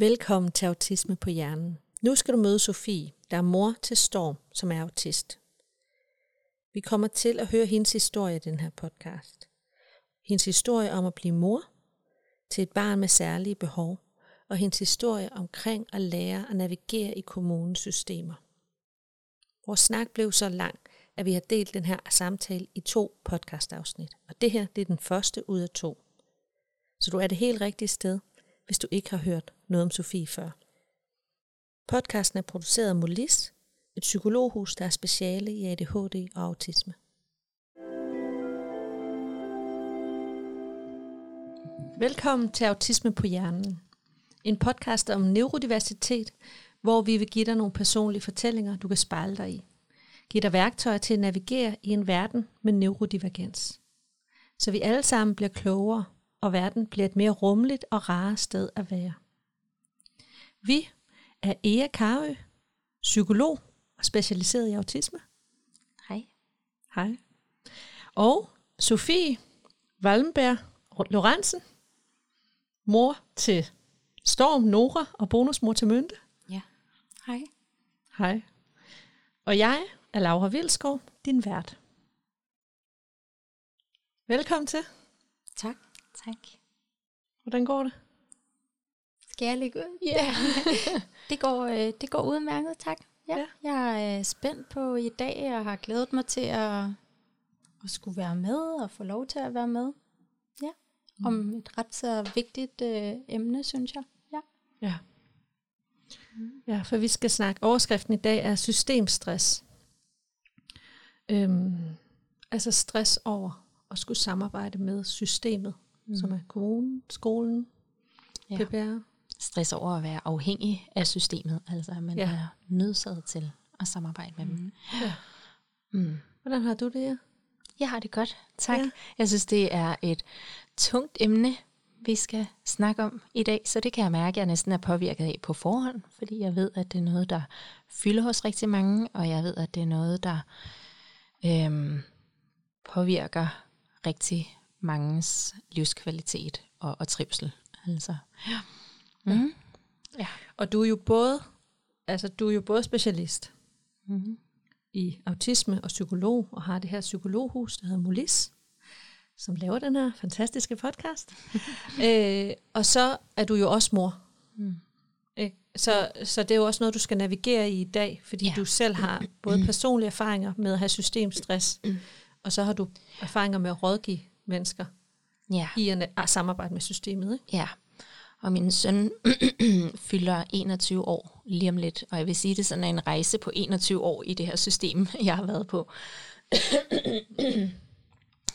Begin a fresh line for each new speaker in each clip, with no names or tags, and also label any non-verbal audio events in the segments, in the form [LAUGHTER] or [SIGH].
Velkommen til Autisme på Hjernen. Nu skal du møde Sofie, der er mor til Storm, som er autist. Vi kommer til at høre hendes historie i den her podcast. Hendes historie om at blive mor til et barn med særlige behov, og hendes historie omkring at lære at navigere i kommunens systemer. Vores snak blev så lang, at vi har delt den her samtale i to podcastafsnit, og det her det er den første ud af to. Så du er det helt rigtige sted, hvis du ikke har hørt noget om Sofie før. Podcasten er produceret af Molis, et psykologhus, der er speciale i ADHD og autisme. Velkommen til Autisme på Hjernen. En podcast om neurodiversitet, hvor vi vil give dig nogle personlige fortællinger, du kan spejle dig i. Giv dig værktøjer til at navigere i en verden med neurodivergens. Så vi alle sammen bliver klogere, og verden bliver et mere rummeligt og rare sted at være. Vi er Ea Karø, psykolog og specialiseret i autisme.
Hej.
Hej. Og Sofie Wallenberg Lorentzen, mor til Storm, Nora og bonusmor til Mynte.
Ja. Hej.
Hej. Og jeg er Laura Vilskov, din vært. Velkommen til.
Tak. Tak.
Hvordan går det?
Skal jeg lægge ud?
Ja. [LAUGHS]
det, går, øh, det går udmærket, tak. Ja.
Ja.
Jeg er spændt på i dag, og har glædet mig til at, at skulle være med, og få lov til at være med. Ja. Om et ret så vigtigt øh, emne, synes jeg. Ja.
Ja. Ja, for vi skal snakke. Overskriften i dag er systemstress. Øhm, altså stress over at skulle samarbejde med systemet, mm. som er kommunen, skolen,
Ja.
PPR.
Stress over at være afhængig af systemet, altså at man
Ja.
er nødsaget til at samarbejde med dem.
Ja.
Mm.
Hvordan har du det?
Jeg har det godt, tak.
Ja.
Jeg synes, det er et tungt emne, vi skal snakke om i dag, så det kan jeg mærke, at jeg næsten er påvirket af på forhånd, fordi jeg ved, at det er noget, der fylder hos rigtig mange, og jeg ved, at det er noget, der øhm, påvirker rigtig mangens livskvalitet og, og trivsel. Altså, ja. Mm.
Og du er jo både, altså du er jo både specialist
Mm.
i autisme og psykolog, og har det her psykologhus, der hedder Molis, som laver den her fantastiske podcast. [LAUGHS] øh, og så er du jo også mor.
Mm.
Ikke? Så, så det er jo også noget, du skal navigere i i dag, fordi ja.
Ja.
du selv har både [CLEARS THROAT] personlige erfaringer med at have systemstress, og så har du erfaringer med at rådgive mennesker
Ja.
i at, at samarbejde med systemet. Ikke?
Ja, og min søn [CLEARS THROAT] fylder 21 år lige om lidt, og jeg vil sige, det er sådan en rejse på 21 år i det her system, [LAUGHS] jeg har været på. [CLEARS THROAT]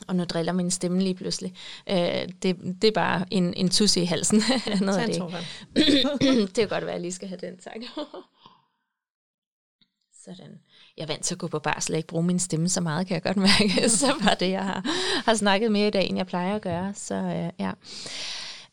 og nu driller min stemme lige pludselig. Øh, det, det er bare en, en tusse i halsen. [LAUGHS] Noget af det. [CLEARS THROAT] det kan godt være, at jeg lige skal have den, tak. [LAUGHS] Sådan. Jeg er vant til at gå på barsel og ikke bruge min stemme så meget, kan jeg godt [LAUGHS] mærke. så var det, jeg har, har snakket mere i dag, end jeg plejer at gøre. Så øh, ja.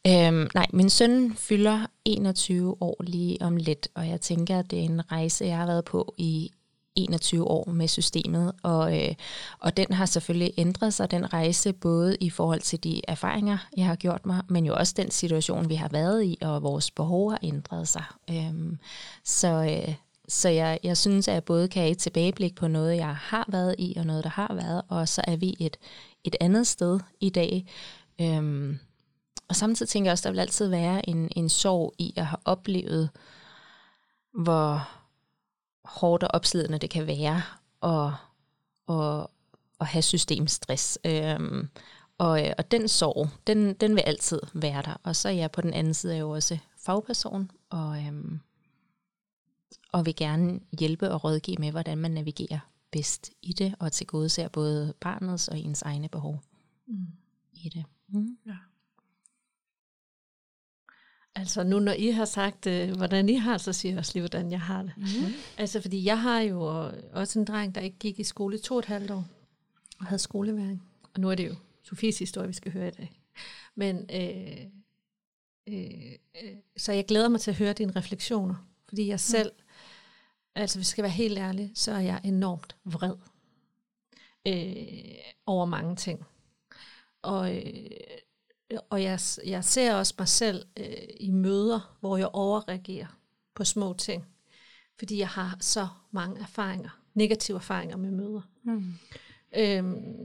Øhm, nej, min søn fylder 21 år lige om lidt, og jeg tænker, at det er en rejse, jeg har været på i 21 år med systemet, og, øh, og den har selvfølgelig ændret sig, den rejse, både i forhold til de erfaringer, jeg har gjort mig, men jo også den situation, vi har været i, og vores behov har ændret sig. Øhm, så øh, så jeg, jeg synes, at jeg både kan have et tilbageblik på noget, jeg har været i, og noget, der har været, og så er vi et, et andet sted i dag. Øhm, og samtidig tænker jeg også, at der vil altid være en, en sorg i at have oplevet, hvor hårdt og opslidende det kan være at, at, at have systemstress. Øhm, og, og den sorg, den, den vil altid være der. Og så er jeg på den anden side er jeg jo også fagperson, og, øhm, og vil gerne hjælpe og rådgive med, hvordan man navigerer bedst i det, og til gode ser både barnets og ens egne behov
Mm.
i det. Mm.
Altså nu når I har sagt, øh, hvordan I har, så siger jeg også lige, hvordan jeg har det.
Mm.
Altså fordi jeg har jo også en dreng, der ikke gik i skole i to og et halvt år, og havde skoleværing. Og nu er det jo Sofies historie, vi skal høre i dag. Men øh, øh, øh, så jeg glæder mig til at høre dine refleksioner, fordi jeg selv, altså hvis jeg skal være helt ærlig, så er jeg enormt vred øh, over mange ting. Og, øh, og jeg, jeg ser også mig selv øh, i møder, hvor jeg overreagerer på små ting, fordi jeg har så mange erfaringer, negative erfaringer med møder. Mm. Øhm,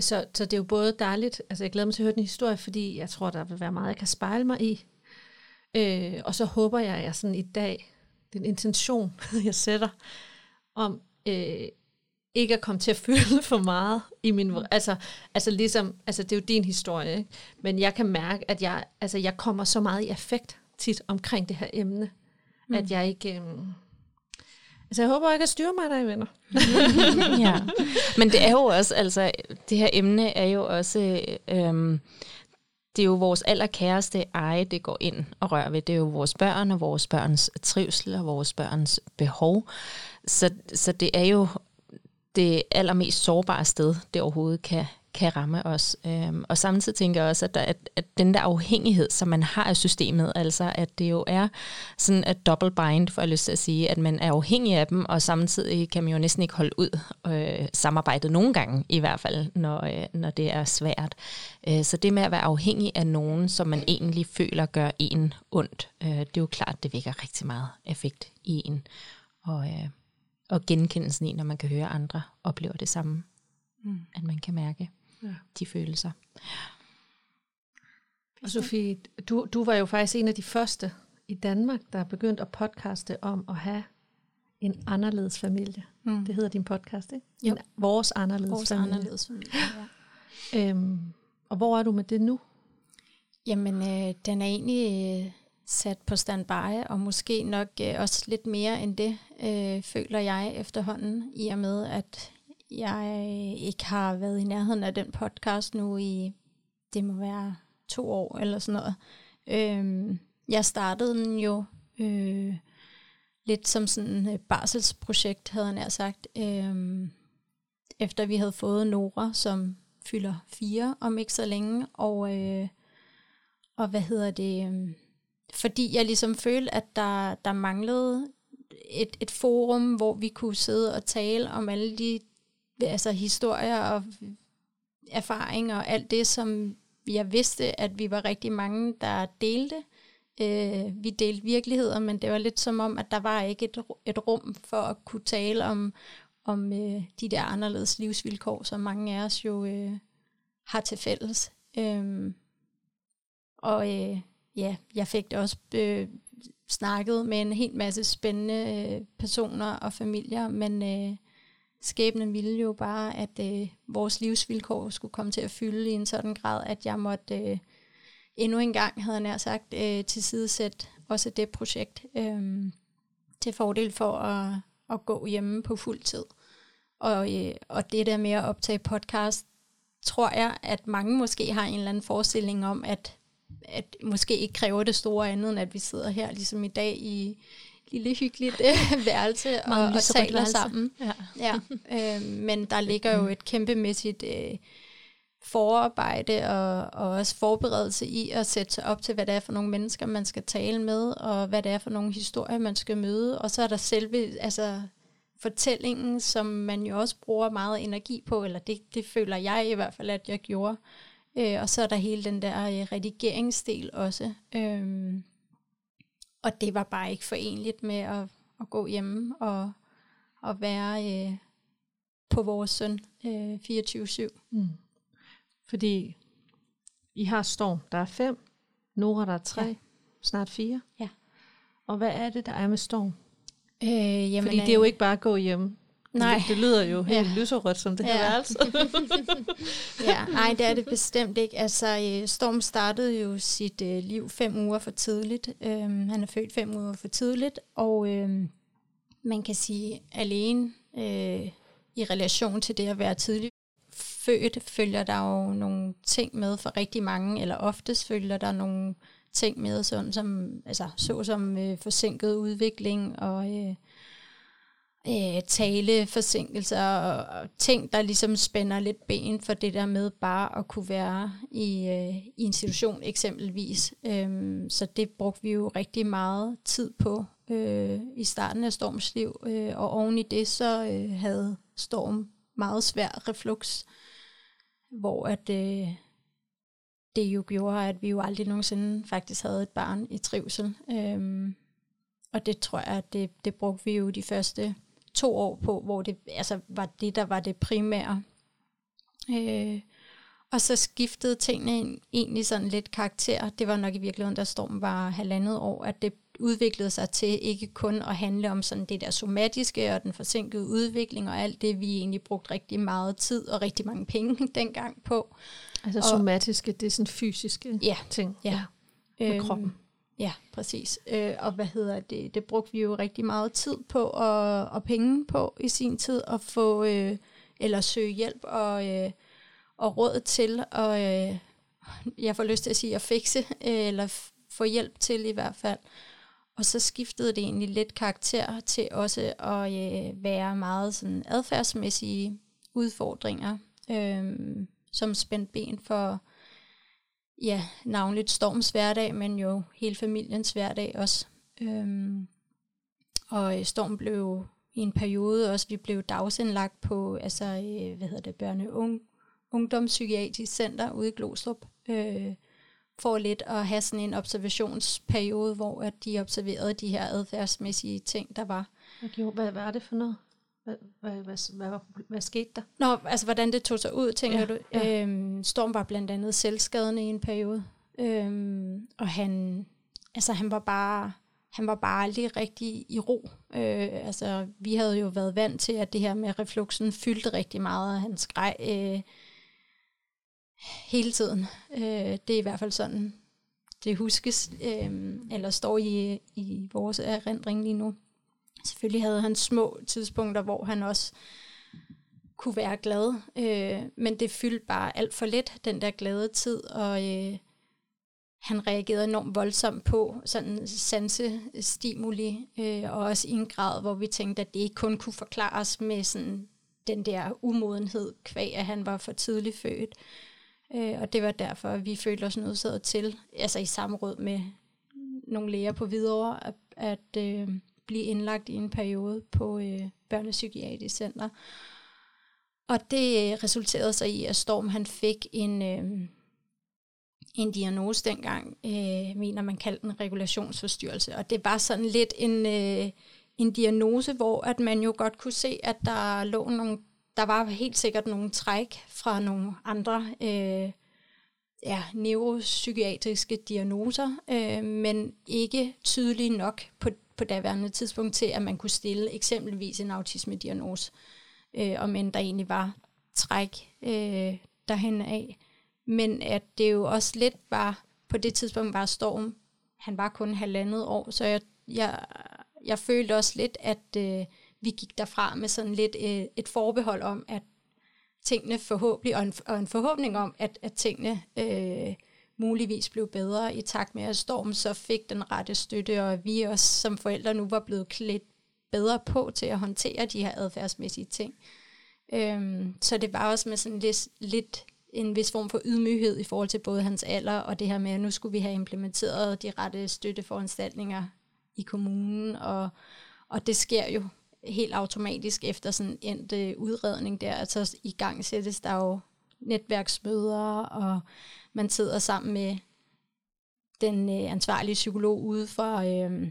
så, så det er jo både dejligt, altså jeg glæder mig til at høre den historie, fordi jeg tror, der vil være meget, jeg kan spejle mig i. Øh, og så håber jeg, at jeg sådan i dag, den intention, [LAUGHS] jeg sætter, om øh, ikke at komme til at føle for meget i min... Altså, altså ligesom, altså det er jo din historie, ikke? men jeg kan mærke, at jeg, altså jeg kommer så meget i effekt tit omkring det her emne, mm. at jeg ikke... Øh, Altså, jeg håber ikke at styre mig der, venner. [LAUGHS]
ja. Men det er jo også, altså, det her emne er jo også, øhm, det er jo vores allerkæreste eje, det går ind og rører ved. Det er jo vores børn og vores børns trivsel og vores børns behov. Så, så det er jo det allermest sårbare sted, det overhovedet kan, kan ramme os. Øhm, og samtidig tænker jeg også, at, der, at, at den der afhængighed, som man har af systemet, altså at det jo er sådan et double bind, for jeg lyst til at sige, at man er afhængig af dem, og samtidig kan man jo næsten ikke holde ud øh, samarbejdet nogle gange, i hvert fald, når, øh, når det er svært. Øh, så det med at være afhængig af nogen, som man egentlig føler gør en ondt, øh, det er jo klart, det vækker rigtig meget effekt i en. Og, øh, og genkendelsen i, når man kan høre andre oplever det samme. Mm. At man kan mærke ja. de følelser.
Og Sofie, du, du var jo faktisk en af de første i Danmark, der er begyndt at podcaste om at have en anderledes familie. Mm. Det hedder din podcast, ikke? Jo. En, vores anderledes vores familie. Anderledes familie ja. øhm, og hvor er du med det nu?
Jamen, øh, den er egentlig øh, sat på standby, og måske nok øh, også lidt mere end det, øh, føler jeg efterhånden, i og med, at jeg øh, ikke har været i nærheden af den podcast nu i, det må være to år eller sådan noget. Øhm, jeg startede den jo øh, lidt som sådan et barselsprojekt, havde jeg nær sagt, øhm, efter vi havde fået Nora, som fylder fire om ikke så længe, og, øh, og hvad hedder det, øh, fordi jeg ligesom følte, at der, der manglede et, et forum, hvor vi kunne sidde og tale om alle de altså, historier og erfaringer og alt det, som jeg vidste, at vi var rigtig mange, der delte. Øh, vi delte virkeligheder, men det var lidt som om, at der var ikke et, et rum for at kunne tale om, om øh, de der anderledes livsvilkår, som mange af os jo øh, har til fælles. Øh, og øh, ja, jeg fik det også øh, snakket med en helt masse spændende øh, personer og familier, men øh, skæbnen ville jo bare, at øh, vores livsvilkår skulle komme til at fylde i en sådan grad, at jeg måtte øh, endnu en gang, havde jeg nær sagt, øh, tilsidesætte også det projekt øh, til fordel for at, at gå hjemme på fuld tid. Og, øh, og det der med at optage podcast, tror jeg, at mange måske har en eller anden forestilling om, at at måske ikke kræver det store andet, end at vi sidder her ligesom i dag i lille hyggeligt øh, [LAUGHS] værelse og, og taler værelse. sammen. Ja. Ja, øh, men der ligger jo et kæmpemæssigt øh, forarbejde og, og også forberedelse i at sætte sig op til, hvad det er for nogle mennesker, man skal tale med, og hvad det er for nogle historier, man skal møde. Og så er der selve altså, fortællingen, som man jo også bruger meget energi på, eller det, det føler jeg i hvert fald, at jeg gjorde. Øh, og så er der hele den der øh, redigeringsdel også. Øh, og det var bare ikke forenligt med at, at gå hjemme og, og være øh, på vores søn øh, 24-7. Mm.
Fordi I har Storm, der er fem, Nora, der er tre, ja. snart fire. Ja. Og hvad er det, der er med Storm? Øh, jamen, Fordi det er jo øh, ikke bare at gå hjem. Nej. Det, det lyder jo helt ja. lyserødt som det ja. her værelse. [LAUGHS]
ja, nej, det er det bestemt ikke. Altså, øh, Storm startede jo sit øh, liv fem uger for tidligt. Øhm, han er født fem uger for tidligt, og øhm, man kan sige, alene øh, i relation til det at være tidligt født, følger der jo nogle ting med for rigtig mange, eller oftest følger der nogle ting med, sådan som, altså, såsom øh, forsinket udvikling og... Øh, øh, taleforsinkelser og, og ting, der ligesom spænder lidt ben for det der med bare at kunne være i, øh, i en situation eksempelvis. Øhm, så det brugte vi jo rigtig meget tid på øh, i starten af Storms liv, øh, og oven i det så øh, havde Storm meget svær reflux, hvor at øh, det jo gjorde, at vi jo aldrig nogensinde faktisk havde et barn i trivsel. Øhm, og det tror jeg, at det, det brugte vi jo de første to år på, hvor det altså, var det, der var det primære. Øh, og så skiftede tingene egentlig sådan lidt karakter. Det var nok i virkeligheden, da stormen var halvandet år, at det udviklede sig til ikke kun at handle om sådan det der somatiske og den forsinkede udvikling og alt det, vi egentlig brugte rigtig meget tid og rigtig mange penge [LAUGHS] dengang på.
Altså
og,
somatiske, det er sådan fysiske
ja,
ting.
Ja.
ja. Med øhm, kroppen.
Ja, præcis. Øh, og hvad hedder det? Det brugte vi jo rigtig meget tid på og, og penge på i sin tid at få øh, eller søge hjælp og, øh, og råd til og øh, jeg får lyst til at sige at fikse øh, eller få hjælp til i hvert fald. Og så skiftede det egentlig lidt karakter til også at øh, være meget sådan adfærdsmæssige udfordringer, øh, som spændt ben for ja, navnligt Storms hverdag, men jo hele familiens hverdag også. Øhm, og øh, Storm blev i en periode også, vi blev dagsindlagt på, altså, øh, hvad hedder det, børne- og ungdomspsykiatrisk center ude i Glostrup, øh, for lidt at have sådan en observationsperiode, hvor at de observerede de her adfærdsmæssige ting, der var.
Okay, hvad, hvad er det for noget? Hvad, hvad, hvad, hvad, hvad, skete der?
Nå, altså hvordan det tog sig ud, tænker ja, du? Ja. Øhm, Storm var blandt andet selvskadende i en periode, øhm, og han, altså han var bare, han var bare aldrig rigtig i ro. Øh, altså vi havde jo været vant til, at det her med refluxen fyldte rigtig meget, og han skreg øh, hele tiden. Øh, det er i hvert fald sådan, det huskes, øh, eller står i, i vores erindring lige nu. Selvfølgelig havde han små tidspunkter, hvor han også kunne være glad, øh, men det fyldte bare alt for lidt, den der glade tid, og øh, han reagerede enormt voldsomt på sådan sansestimuli, øh, og også i en grad, hvor vi tænkte, at det ikke kun kunne forklares med sådan den der umodenhed, kvæg at han var for tidligt født. Øh, og det var derfor, at vi følte os nødsaget til, altså i samråd med nogle læger på videre, at, at øh, blive indlagt i en periode på øh, børnepsykiatrisk center. Og det øh, resulterede sig i, at Storm han fik en, øh, en diagnose dengang, øh, mener man kaldte en regulationsforstyrrelse. Og det var sådan lidt en, øh, en diagnose, hvor at man jo godt kunne se, at der lå nogle, der var helt sikkert nogle træk fra nogle andre øh, ja, neuropsykiatriske diagnoser, øh, men ikke tydelige nok på på daværende tidspunkt til, at man kunne stille eksempelvis en autisme-diagnose, øh, om end der egentlig var træk øh, derhen af. Men at det jo også lidt var, på det tidspunkt var Storm, han var kun halvandet år, så jeg, jeg, jeg følte også lidt, at øh, vi gik derfra med sådan lidt øh, et forbehold om, at tingene forhåbentlig, og en, og en forhåbning om, at, at tingene øh, muligvis blev bedre i takt med, at Storm så fik den rette støtte, og vi også som forældre nu var blevet klædt bedre på til at håndtere de her adfærdsmæssige ting. Øhm, så det var også med sådan lidt, lidt en vis form for ydmyghed i forhold til både hans alder og det her med, at nu skulle vi have implementeret de rette støtteforanstaltninger i kommunen, og, og det sker jo helt automatisk efter sådan en øh, udredning der, altså i gang sættes der jo netværksmøder, og man sidder sammen med den øh, ansvarlige psykolog ude for øh,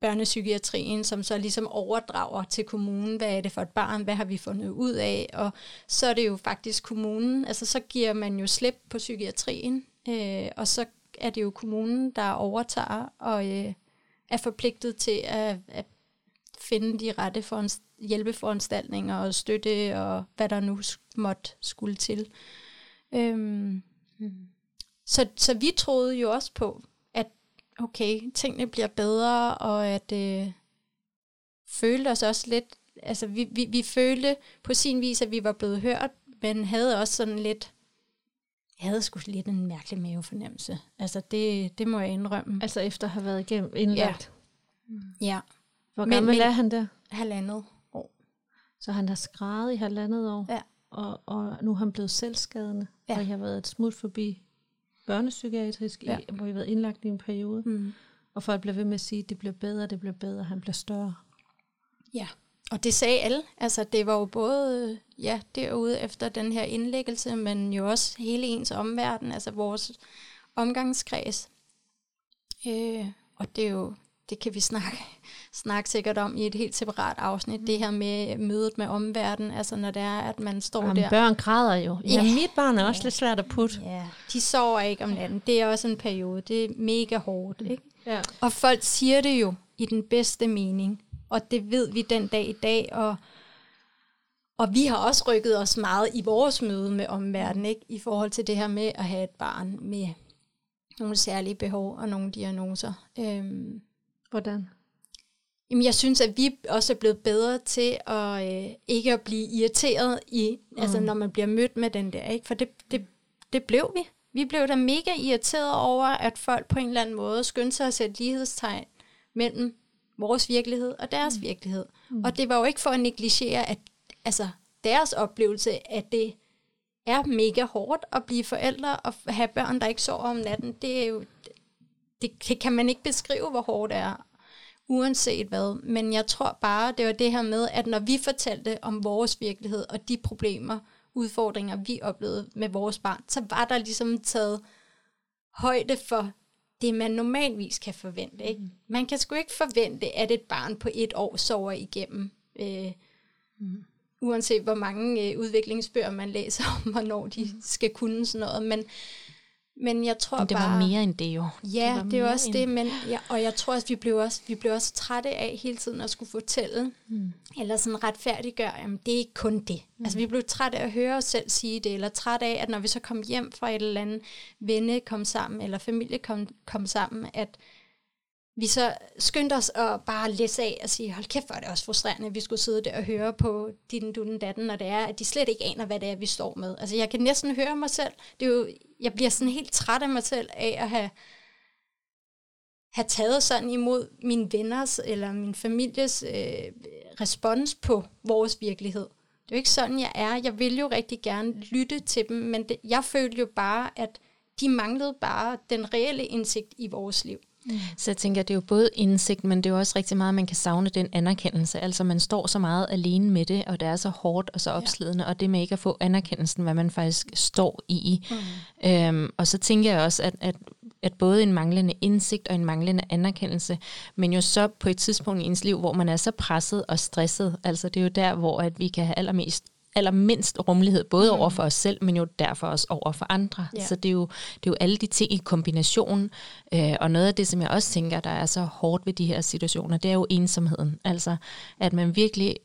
børnepsykiatrien, som så ligesom overdrager til kommunen, hvad er det for et barn, hvad har vi fundet ud af, og så er det jo faktisk kommunen, altså så giver man jo slip på psykiatrien, øh, og så er det jo kommunen, der overtager og øh, er forpligtet til at, at finde de rette foranstaltninger hjælpeforanstaltninger og støtte og hvad der nu måtte skulle til. Øhm, mm. så, så vi troede jo også på, at okay, tingene bliver bedre, og at øh, følte os også lidt, altså vi, vi, vi følte på sin vis, at vi var blevet hørt, men havde også sådan lidt, jeg havde sgu lidt en mærkelig mavefornemmelse. Altså det, det må jeg indrømme.
Altså efter at have været igennem indlagt?
Ja. ja.
Hvor gammel men, er han der?
Halvandet.
Så han har skrevet i halvandet år?
Ja
og, og nu er han blevet selvskadende, ja. og jeg har været et smut forbi børnepsykiatrisk, ja. i, hvor jeg har været indlagt i en periode. Mm. Og folk bliver ved med at sige, at det bliver bedre, det bliver bedre, han bliver større.
Ja. og det sagde alle. Altså, det var jo både ja, derude efter den her indlæggelse, men jo også hele ens omverden, altså vores omgangskreds. Øh, og det er jo, det kan vi snakke, [LAUGHS] snakke sikkert om i et helt separat afsnit, det her med mødet med omverdenen, altså når det er, at man står
Jamen,
der.
børn græder jo. Ja,
Ja.
mit barn er også
Ja.
lidt svært at putte.
Ja, de sover ikke om natten. Det er også en periode. Det er mega hårdt, ikke?
Ja.
Og folk siger det jo i den bedste mening, og det ved vi den dag i dag, og, og vi har også rykket os meget i vores møde med omverdenen, ikke? i forhold til det her med at have et barn med nogle særlige behov og nogle diagnoser. Øhm,
Hvordan?
Jamen, jeg synes, at vi også er blevet bedre til at øh, ikke at blive irriteret i, mm. altså når man bliver mødt med den der, ikke? For det, det, det blev vi. Vi blev da mega irriteret over, at folk på en eller anden måde skyndte sig at sætte lighedstegn mellem vores virkelighed og deres mm. virkelighed. Mm. Og det var jo ikke for at negligere, at altså, deres oplevelse af det er mega hårdt at blive forældre og have børn, der ikke sover om natten. Det er jo det, det kan man ikke beskrive, hvor hårdt det er uanset hvad. Men jeg tror bare, det var det her med, at når vi fortalte om vores virkelighed og de problemer, udfordringer, vi oplevede med vores barn, så var der ligesom taget højde for det, man normalvis kan forvente. Ikke? Man kan sgu ikke forvente, at et barn på et år sover igennem, øh, mm. uanset hvor mange øh, udviklingsbøger man læser om, [LAUGHS] hvornår de skal kunne sådan noget. Men, men jeg tror
Men det
bare...
var mere end det jo.
Ja,
var
det, det er
mere
også
end-
det, men ja, og jeg tror også, vi blev også, vi blev også trætte af hele tiden at skulle fortælle, mm. eller sådan retfærdiggøre, jamen det er ikke kun det. Mm. Altså vi blev trætte af at høre os selv sige det, eller trætte af, at når vi så kom hjem fra et eller andet venne kom sammen, eller familie kom, kom sammen, at vi så skyndte os at bare læse af og sige, hold kæft, hvor er det også frustrerende, at vi skulle sidde der og høre på din dutten datten, når det er, at de slet ikke aner, hvad det er, vi står med. Altså jeg kan næsten høre mig selv. Det er jo, jeg bliver sådan helt træt af mig selv af at have, have taget sådan imod min venners eller min families øh, respons på vores virkelighed. Det er jo ikke sådan, jeg er. Jeg vil jo rigtig gerne lytte til dem, men det, jeg følte jo bare, at de manglede bare den reelle indsigt i vores liv.
Så jeg tænker, det er jo både indsigt, men det er jo også rigtig meget, at man kan savne den anerkendelse. Altså man står så meget alene med det, og det er så hårdt og så opslidende, ja. og det med ikke at få anerkendelsen, hvad man faktisk står i. Mm. Øhm, og så tænker jeg også, at, at, at både en manglende indsigt og en manglende anerkendelse, men jo så på et tidspunkt i ens liv, hvor man er så presset og stresset, altså det er jo der, hvor at vi kan have allermest allermindst rummelighed, både mm. over for os selv, men jo derfor også over for andre.
Ja.
Så det er, jo, det er jo alle de ting i kombination. Øh, og noget af det, som jeg også tænker, der er så hårdt ved de her situationer, det er jo ensomheden. Altså, at man virkelig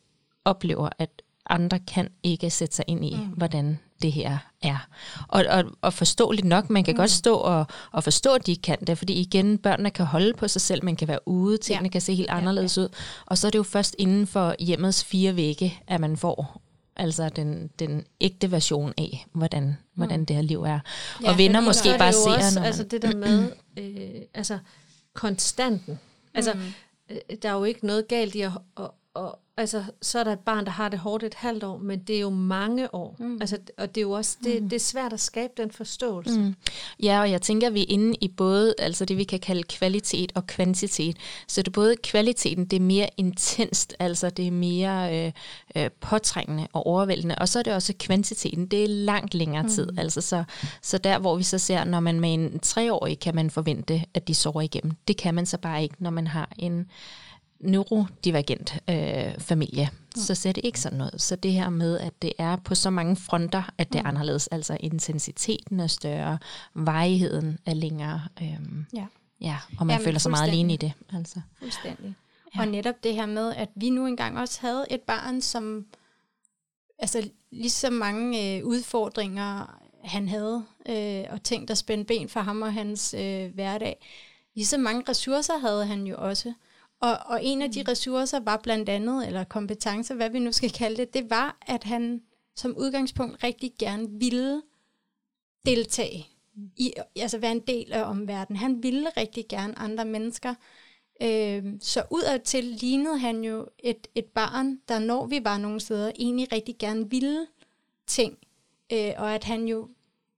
oplever, at andre kan ikke sætte sig ind i, mm. hvordan det her er. Og, og, og forståeligt nok, man kan mm. godt stå og, og forstå, at de ikke kan det, fordi igen, børnene kan holde på sig selv, man kan være ude, tingene ja. kan se helt anderledes ja, ja. ud, og så er det jo først inden for hjemmets fire vægge, at man får altså den, den ægte version af, hvordan, hvordan det her liv er.
Ja,
og venner måske bare ser,
også,
når man,
altså det der med, øh, altså konstanten. Altså,
Mm.
øh, der er jo ikke noget galt i at, og, og, altså, så er der et barn, der har det hårdt et halvt år, men det er jo mange år. Mm. Altså, og det er jo også, det, det er svært at skabe den forståelse. Mm.
Ja, og jeg tænker, at vi er inde i både altså det, vi kan kalde kvalitet og kvantitet. Så det er både kvaliteten, det er mere intenst, altså det er mere øh, øh, påtrængende og overvældende, og så er det også kvantiteten, det er langt længere tid. Mm. Altså så, så der, hvor vi så ser, når man med en treårig kan man forvente, at de sover igennem. Det kan man så bare ikke, når man har en neurodivergent øh, familie, mm. så ser det ikke sådan ud. Så det her med, at det er på så mange fronter, at det er anderledes, altså intensiteten er større, varigheden er længere, øhm,
Ja.
ja, og man
Jamen,
føler sig meget alene i det. Altså.
Fuldstændig. Ja. Og netop det her med, at vi nu engang også havde et barn, som altså lige så mange øh, udfordringer han havde, øh, og ting, der spændte ben for ham og hans øh, hverdag. Lige så mange ressourcer havde han jo også. Og, og en af de ressourcer var blandt andet, eller kompetencer, hvad vi nu skal kalde det, det var, at han som udgangspunkt rigtig gerne ville deltage i, altså være en del af omverdenen. Han ville rigtig gerne andre mennesker. Øh, så udadtil lignede han jo et, et barn, der når vi var nogle steder, egentlig rigtig gerne ville ting. Øh, og at han jo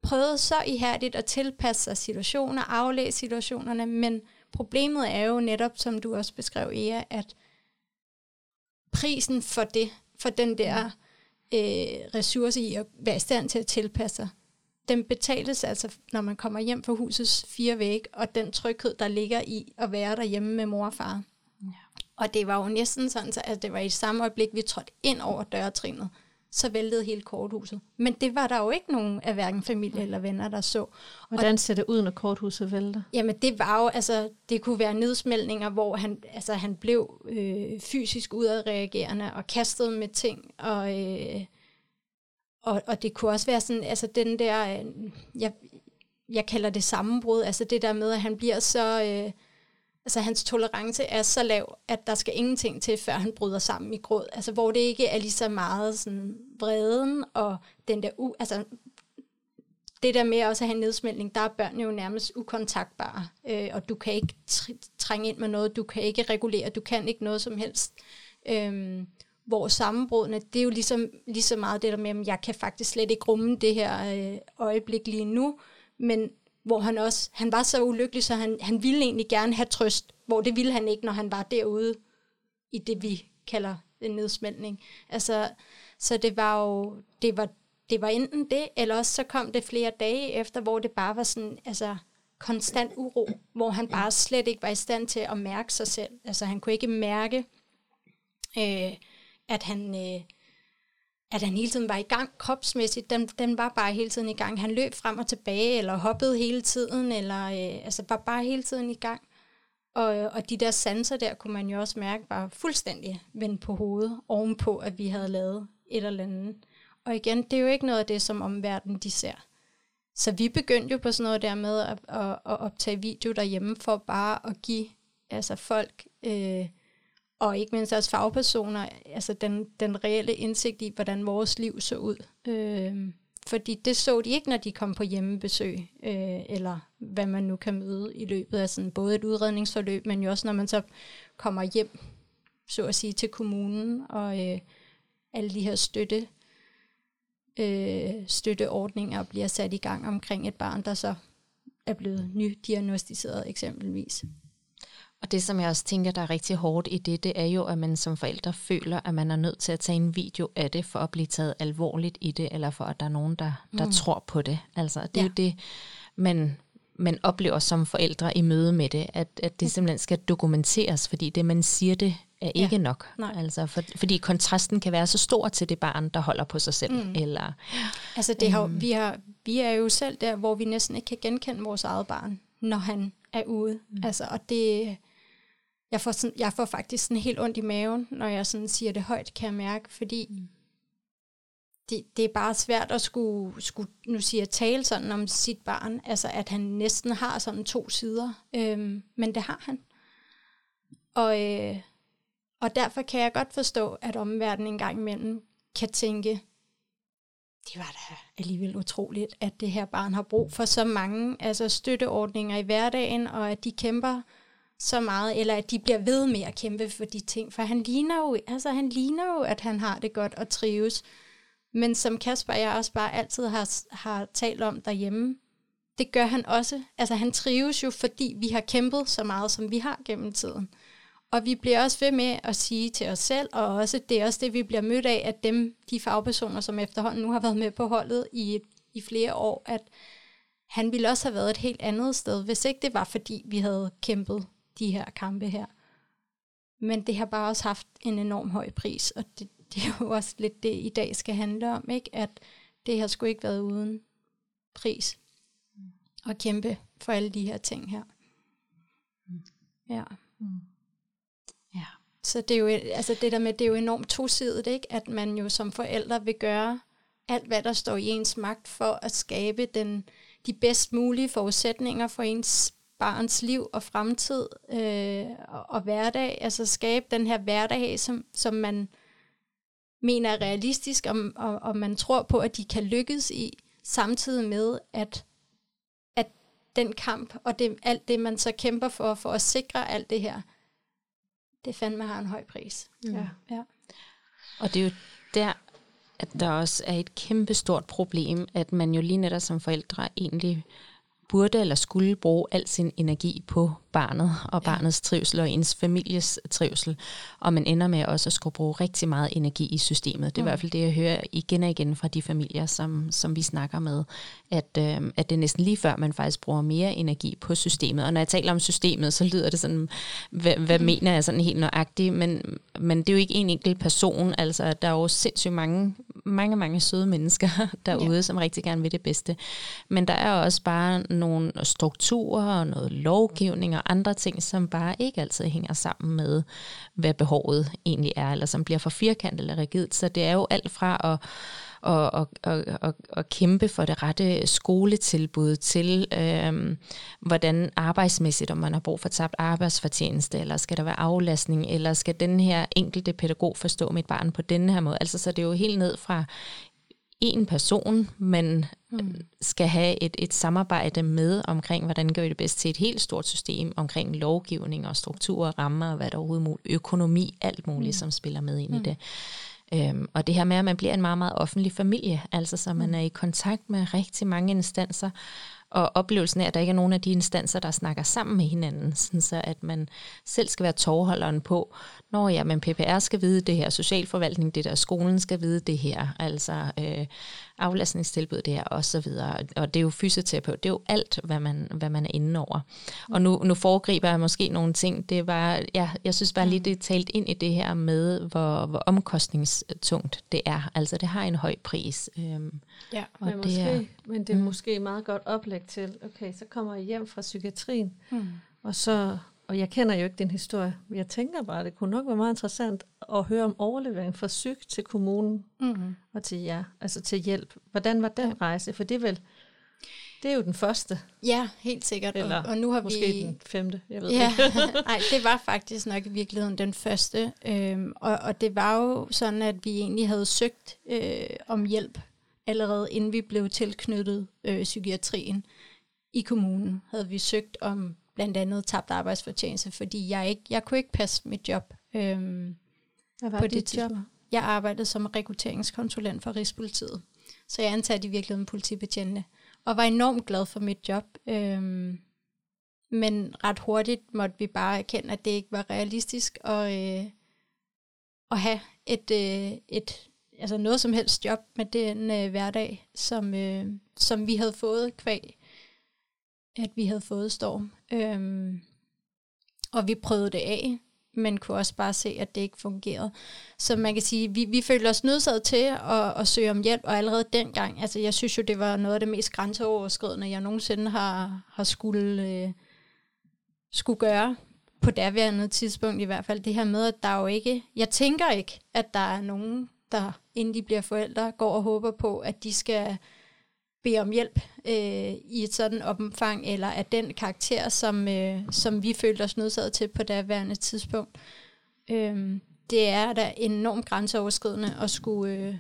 prøvede så ihærdigt at tilpasse sig situationer, aflæse situationerne, men problemet er jo netop, som du også beskrev, Ea, at prisen for det, for den der øh, ressource i at være i stand til at tilpasse sig, den betales altså, når man kommer hjem fra husets fire væg, og den tryghed, der ligger i at være derhjemme med mor og far. Ja. Og det var jo næsten sådan, så, at det var i samme øjeblik, vi trådte ind over dørtrinet, så væltede hele korthuset. Men det var der jo ikke nogen af hverken familie eller venner, der så.
Hvordan ser det ud, når korthuset vælter?
Jamen det var jo, altså det kunne være nedsmeltninger, hvor han, altså, han blev øh, fysisk udadreagerende og kastede med ting, og, øh, og, og det kunne også være sådan, altså den der, øh, jeg, jeg kalder det sammenbrud, altså det der med, at han bliver så... Øh, altså hans tolerance er så lav, at der skal ingenting til, før han bryder sammen i gråd. Altså hvor det ikke er lige så meget sådan vreden og den der, u, altså det der med også at have en nedsmeltning, der er børn jo nærmest ukontaktbare, øh, og du kan ikke trænge ind med noget, du kan ikke regulere, du kan ikke noget som helst. Øh, hvor sammenbrudene, det er jo ligesom, lige så meget det der med, at jeg kan faktisk slet ikke rumme det her øh, øjeblik lige nu, men hvor han også, han var så ulykkelig, så han, han ville egentlig gerne have trøst, hvor det ville han ikke, når han var derude i det, vi kalder en nedsmeltning. Altså, så det var jo, det var, det var enten det, eller også så kom det flere dage efter, hvor det bare var sådan, altså, konstant uro, hvor han bare slet ikke var i stand til at mærke sig selv. Altså, han kunne ikke mærke, øh, at han... Øh, at han hele tiden var i gang kropsmæssigt, den, den var bare hele tiden i gang. Han løb frem og tilbage, eller hoppede hele tiden, eller øh, altså var bare hele tiden i gang. Og, øh, og de der sanser der, kunne man jo også mærke, var fuldstændig vendt på hovedet, ovenpå, at vi havde lavet et eller andet. Og igen, det er jo ikke noget af det, som omverdenen de ser. Så vi begyndte jo på sådan noget der med at, at, at optage video derhjemme, for bare at give altså folk... Øh, og ikke mindst også fagpersoner, altså den, den reelle indsigt i, hvordan vores liv så ud. Øh, fordi det så de ikke, når de kom på hjemmebesøg, øh, eller hvad man nu kan møde i løbet af sådan både et udredningsforløb, men jo også når man så kommer hjem, så at sige, til kommunen, og øh, alle de her støtte, øh, støtteordninger bliver sat i gang omkring et barn, der så er blevet nydiagnostiseret eksempelvis.
Og det, som jeg også tænker, der er rigtig hårdt i det, det er jo, at man som forældre føler, at man er nødt til at tage en video af det, for at blive taget alvorligt i det, eller for at der er nogen, der, der mm. tror på det. Altså, det er ja. jo det, man, man oplever som forældre i møde med det, at, at det simpelthen skal dokumenteres, fordi det, man siger, det er ikke ja. nok. Nej. Altså, for, fordi kontrasten kan være så stor til det barn, der holder på sig selv. Mm. Eller,
altså, det har, um, vi, har, vi er jo selv der, hvor vi næsten ikke kan genkende vores eget barn, når han er ude. Mm. Altså, og det jeg får, sådan, jeg får faktisk sådan helt ondt i maven, når jeg sådan siger det højt, kan jeg mærke, fordi mm. det, det er bare svært at skulle, skulle nu siger jeg, tale sådan om sit barn, altså at han næsten har sådan to sider, øhm, men det har han. Og, øh, og derfor kan jeg godt forstå, at omverdenen en gang imellem kan tænke, det var da alligevel utroligt, at det her barn har brug for så mange altså støtteordninger i hverdagen, og at de kæmper så meget, eller at de bliver ved med at kæmpe for de ting, for han ligner jo, altså han ligner jo, at han har det godt og trives. Men som Kasper og jeg også bare altid har, har talt om derhjemme, det gør han også. Altså han trives jo, fordi vi har kæmpet så meget, som vi har gennem tiden. Og vi bliver også ved med at sige til os selv, og også det er også det, vi bliver mødt af, at dem, de fagpersoner, som efterhånden nu har været med på holdet i, i flere år, at han ville også have været et helt andet sted, hvis ikke det var, fordi vi havde kæmpet de her kampe her. Men det har bare også haft en enorm høj pris, og det, [LAUGHS] det er jo også lidt det, i dag skal handle om, ikke? at det har sgu ikke været uden pris at kæmpe for alle de her ting her. Ja. Mm. Ja. Så det er jo, altså det der med, det er jo enormt tosidigt, ikke? at man jo som forældre vil gøre alt, hvad der står i ens magt for at skabe den, de bedst mulige forudsætninger for ens barns liv og fremtid øh, og, og hverdag, altså skabe den her hverdag, som, som man mener er realistisk, og, og, og man tror på, at de kan lykkes i, samtidig med, at, at den kamp og det, alt det, man så kæmper for, for at sikre alt det her, det fandme har en høj pris. Mm. Ja, ja.
Og det er jo der, at der også er et kæmpe stort problem, at man jo lige netop som forældre egentlig burde eller skulle bruge al sin energi på barnet og barnets trivsel og ens families trivsel, og man ender med også at skulle bruge rigtig meget energi i systemet. Det er mm. i hvert fald det, jeg hører igen og igen fra de familier, som, som vi snakker med, at, øh, at det er næsten lige før, man faktisk bruger mere energi på systemet. Og når jeg taler om systemet, så lyder det sådan, hvad, hvad mm. mener jeg sådan helt nøjagtigt, men, men det er jo ikke en enkelt person, altså der er jo sindssygt mange, mange, mange søde mennesker [LAUGHS] derude, ja. som rigtig gerne vil det bedste. Men der er også bare nogle strukturer og noget lovgivning og andre ting, som bare ikke altid hænger sammen med, hvad behovet egentlig er, eller som bliver for firkantet eller rigidt. Så det er jo alt fra at og, og, og, og, og kæmpe for det rette skoletilbud til, øhm, hvordan arbejdsmæssigt, om man har brug for tabt arbejdsfortjeneste, eller skal der være aflastning, eller skal den her enkelte pædagog forstå mit barn på denne her måde. Altså så det er jo helt ned fra en person, men mm. skal have et, et samarbejde med omkring, hvordan gør vi det bedst til et helt stort system omkring lovgivning og strukturer, rammer og hvad der overhovedet muligt, økonomi, alt muligt, mm. som spiller med ind mm. i det. Øhm, og det her med, at man bliver en meget, meget offentlig familie, altså så man mm. er i kontakt med rigtig mange instanser, og oplevelsen af, at der ikke er nogen af de instanser, der snakker sammen med hinanden, sådan så at man selv skal være tovholderen på, når ja, men PPR skal vide det her, socialforvaltning det der, skolen skal vide det her, altså øh, aflastningstilbud det her, og så videre. Og det er jo fysioterapeut, det er jo alt, hvad man, hvad man er inde over. Og nu, nu foregriber jeg måske nogle ting, det var, ja, jeg synes bare lige, det er talt ind i det her med, hvor, hvor omkostningstungt det er. Altså det har en høj pris. Øhm,
ja, og men, det måske, er, men det er mm. måske meget godt oplæg til, okay, så kommer jeg hjem fra psykiatrien, mm. og så og jeg kender jo ikke din historie, men jeg tænker bare, at det kunne nok være meget interessant at høre om overlevering fra syg til kommunen mm-hmm. og til jer, altså til hjælp. Hvordan var den rejse? For det er vel, det er jo den første.
Ja, helt sikkert.
Eller og, og nu har måske vi... den femte, jeg ved
ja, ikke. [LAUGHS] [LAUGHS] Nej, det var faktisk nok i virkeligheden den første. Øhm, og, og det var jo sådan, at vi egentlig havde søgt øh, om hjælp allerede inden vi blev tilknyttet øh, psykiatrien i kommunen. Havde vi søgt om blandt andet tabt arbejdsfortjeneste, fordi jeg ikke, jeg kunne ikke passe mit job. Øhm,
Hvad var på dit job?
Jeg arbejdede som rekrutteringskonsulent for Rigspolitiet, så jeg ansatte i virkeligheden politibetjente, og var enormt glad for mit job. Øhm, men ret hurtigt måtte vi bare erkende, at det ikke var realistisk at, øh, at have et, øh, et altså noget som helst job med den øh, hverdag, som, øh, som vi havde fået kvæg at vi havde fået storm. Øhm, og vi prøvede det af, men kunne også bare se, at det ikke fungerede. Så man kan sige, vi, vi følte os nødsaget til at, at søge om hjælp, og allerede dengang, altså jeg synes jo, det var noget af det mest grænseoverskridende, jeg nogensinde har, har skulle, øh, skulle gøre på derværende tidspunkt i hvert fald. Det her med, at der jo ikke, jeg tænker ikke, at der er nogen, der inden de bliver forældre, går og håber på, at de skal bede om hjælp øh, i et sådan omfang, eller af den karakter, som, øh, som vi følte os nødsaget til på daværende tidspunkt. Øh, det er da enormt grænseoverskridende at skulle øh,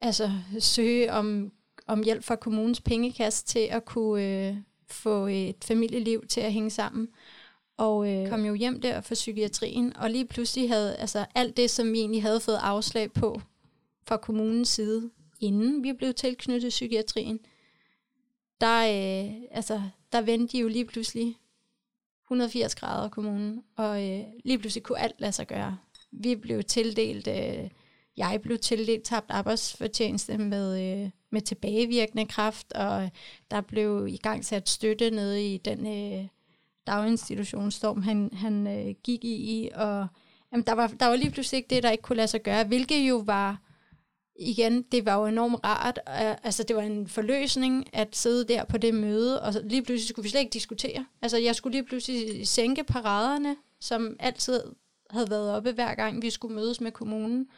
altså, søge om, om hjælp fra kommunens pengekasse til at kunne øh, få et familieliv til at hænge sammen. Og øh, kom jo hjem der fra psykiatrien, og lige pludselig havde altså, alt det, som vi egentlig havde fået afslag på fra kommunens side, inden vi blev tilknyttet psykiatrien, der, øh, altså, der vendte de jo lige pludselig 180 grader kommunen, og øh, lige pludselig kunne alt lade sig gøre. Vi blev tildelt, øh, jeg blev tildelt tabt arbejdsfortjeneste med, øh, med tilbagevirkende kraft, og der blev i gang sat støtte nede i den øh, daginstitutionsstorm, han, han øh, gik i, og jamen, der, var, der var lige pludselig ikke det, der ikke kunne lade sig gøre, hvilket jo var igen, det var jo enormt rart. Øh, altså, det var en forløsning at sidde der på det møde, og lige pludselig skulle vi slet ikke diskutere. Altså, jeg skulle lige pludselig sænke paraderne, som altid havde været oppe hver gang, vi skulle mødes med kommunen.